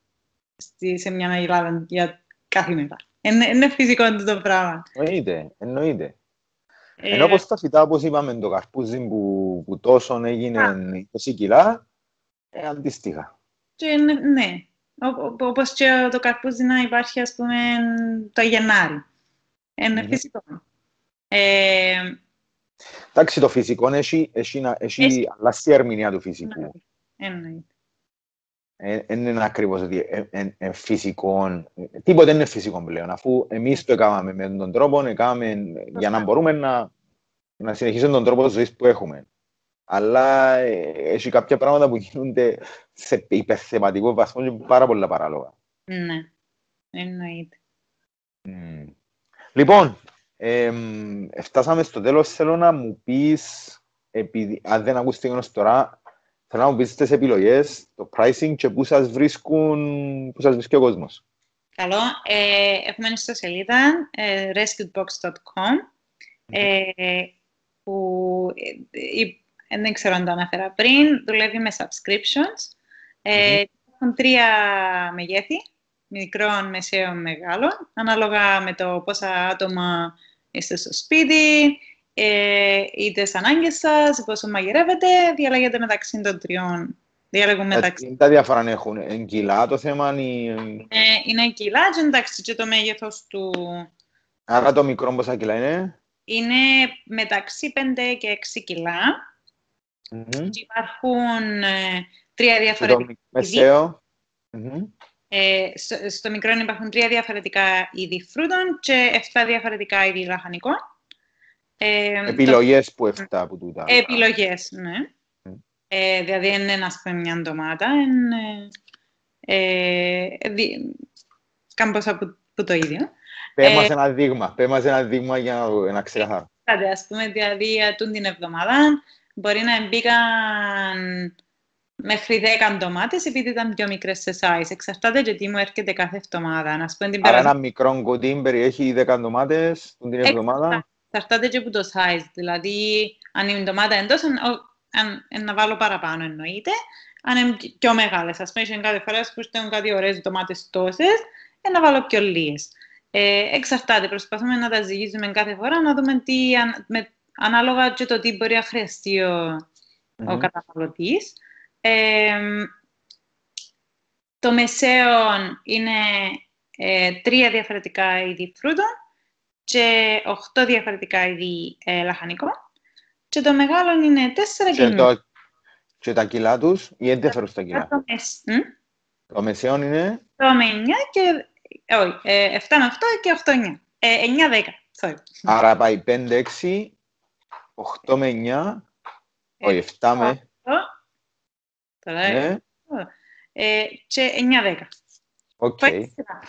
σε μια Ελλάδα για κάθε μέρα. Είναι, είναι φυσικό το πράγμα. Εννοείται, εννοείται. Ε, Ενώ όπως τα φυτά, όπως είπαμε, το καρπούζι που, που τόσο έγινε 20 κιλά, ε, αντίστοιχα. Και, ναι, όπως και το καρπούζι να υπάρχει, ας πούμε, το Γενάρη. Είναι mm-hmm. φυσικό. Ε, Εντάξει, το φυσικό έχει, έχει, έχει, έχει αλλάσει η ερμηνεία του φυσικού. Εννοείται. Δεν είναι ακριβώς ότι είναι φυσικό. Τίποτε είναι φυσικό πλέον. Αφού εμείς το έκαναμε με τον τρόπο, έκαναμε για να μπορούμε να, να συνεχίσουμε τον τρόπο ζωής που έχουμε. Αλλά ε, έχει κάποια πράγματα που γίνονται σε υπερθεματικό βαθμό και πάρα πολλά παράλογα. Ναι, εννοείται. Mm. Λοιπόν, ε, φτάσαμε στο τέλος. Θέλω να μου πεις, επειδή, αν δεν ακούστηκε ως τώρα, θέλω να μου πεις τις επιλογές, το pricing και πού σας βρίσκουν, πού σας βρίσκει ο κόσμος. Καλό. Ε, έχουμε ιστοσελίδα ε, rescuedbox.com ε, που ε, δεν ξέρω αν το αναφέρα πριν, δουλεύει με subscriptions. Ε, Έχουν τρία μεγέθη, μικρών, μεσαίων, μεγάλων, ανάλογα με το πόσα άτομα είστε στο σπίτι, ε, ή τις ανάγκες σας, πόσο μαγειρεύετε, διαλέγετε μεταξύ των τριών. Διαλέγουν ε, μεταξύ. Τα διάφορα έχουν. Εν κιλά το θέμα είναι... Ε, είναι κιλά και εντάξει και το μέγεθος του... Άρα το μικρό πόσα κιλά είναι; Είναι μεταξύ 5 και 6 κιλά. Mm-hmm. Και υπάρχουν ε, τρία διαφορετικά... Και το μεσαίο. Mm-hmm. Ε, στο, στο μικρό υπάρχουν τρία διαφορετικά είδη φρούτων και 7 διαφορετικά είδη λαχανικών. Ε, επιλογές το... που 7 από τούτα. Επιλογές, ναι. Mm. Ε, δηλαδή είναι ένας πούμε μια ντομάτα, είναι ε, δι... κάμπος από, από το ίδιο. Πες μας ε, ένα δείγμα, πες μας ένα δείγμα για να, να ξεκαθάρω. Ας πούμε, δηλαδή, την εβδομάδα μπορεί να μπήκαν μέχρι 10 ντομάτες επειδή ήταν πιο μικρές σε size. Εξαρτάται και τι μου έρχεται κάθε εβδομάδα. Να πούμε, Άρα ένα μικρό κουτί περιέχει 10 ντομάτες την εβδομάδα. Εξαρτάται και από το size. Δηλαδή, αν είναι ντομάτα εντός, αν, αν, να βάλω παραπάνω εννοείται. Αν είναι πιο μεγάλες, ας πούμε, κάθε φορά που έχουν κάτι ωραίες ντομάτες τόσες, να βάλω πιο λίγες. Ε, εξαρτάται, προσπαθούμε να τα ζυγίζουμε κάθε φορά, να δούμε τι, αν, με, ανάλογα και το τι μπορεί να χρειαστεί ο, mm-hmm. ο καταναλωτής το μεσαίο είναι ε, τρία διαφορετικά είδη φρούτων και οχτώ διαφορετικά είδη ε, λαχανικών και το μεγάλο είναι τέσσερα και, και, το, και τα κιλά τους η διαφορά στα κιλά. Το, μες... το μεσαίο είναι... Το με 9 και... Όχι, ε, 7 με 8 και 8 9. Ε, 9 10, sorry. Άρα πάει 5, 6, 8 με 9, όχι 7 με... Τώρα, Ναι, ε, και 9-10. οκ. Πάει σειρά.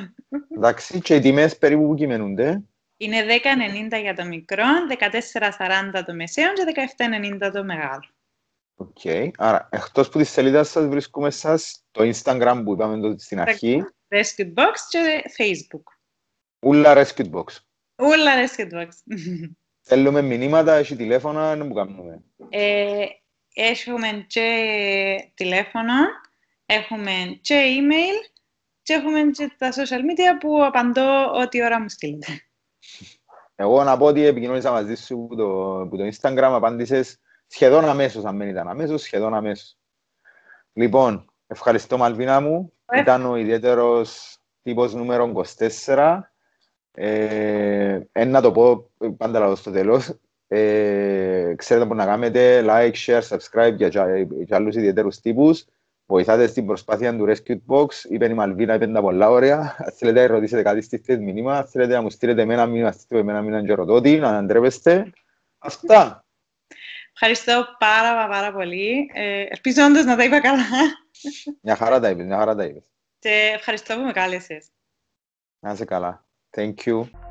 Εντάξει, και οι τιμές περίπου που κυμαίνονται. Είναι 10,90 για το μικρό, 14,40 το μεσαίο και 17,90 το μεγάλο. Οκ. Άρα, εκτός που τη σελίδα σας βρίσκουμε σας, το Instagram που είπαμε το στην αρχή, Rescue Box και Facebook. ούλα Rescue Box. Όλα Rescue Box. Θέλουμε μηνύματα, έχει τηλέφωνα, να που κάνουμε. Ε, έχουμε και τηλέφωνο, έχουμε και email και έχουμε και τα social media που απαντώ ό,τι ώρα μου στείλετε. Εγώ να πω ότι επικοινωνήσα μαζί σου που το, που το Instagram, απάντησες σχεδόν αμέσως, αν δεν ήταν αμέσως, σχεδόν αμέσως. Λοιπόν, ευχαριστώ Μαλβίνα μου. Ε. Ήταν ο ιδιαίτερος τύπος νούμερο 24. Ε, ένα να το πω πάντα λάθος στο τέλος. Ε, ξέρετε που να κάνετε like, share, subscribe για, για, για άλλους ιδιαίτερους τύπους. Βοηθάτε στην προσπάθεια του Rescue Box. Είπε η Μαλβίνα, είπε τα πολλά ωραία. Αν θέλετε να ρωτήσετε κάτι στείλτε μήνυμα. Αν θέλετε να μου στείλετε εμένα μήνυμα, στείλτε εμένα μήνυμα και ρωτώ τι, να αντρέπεστε. Αυτά. Ευχαριστώ πάρα πάρα πολύ. Ε, ελπίζω όντως να τα είπα καλά. Μια χαρά τα είπες, μια χαρά τα είπες. Και ευχαριστώ που με κάλεσες. Να είσαι καλά. Thank you.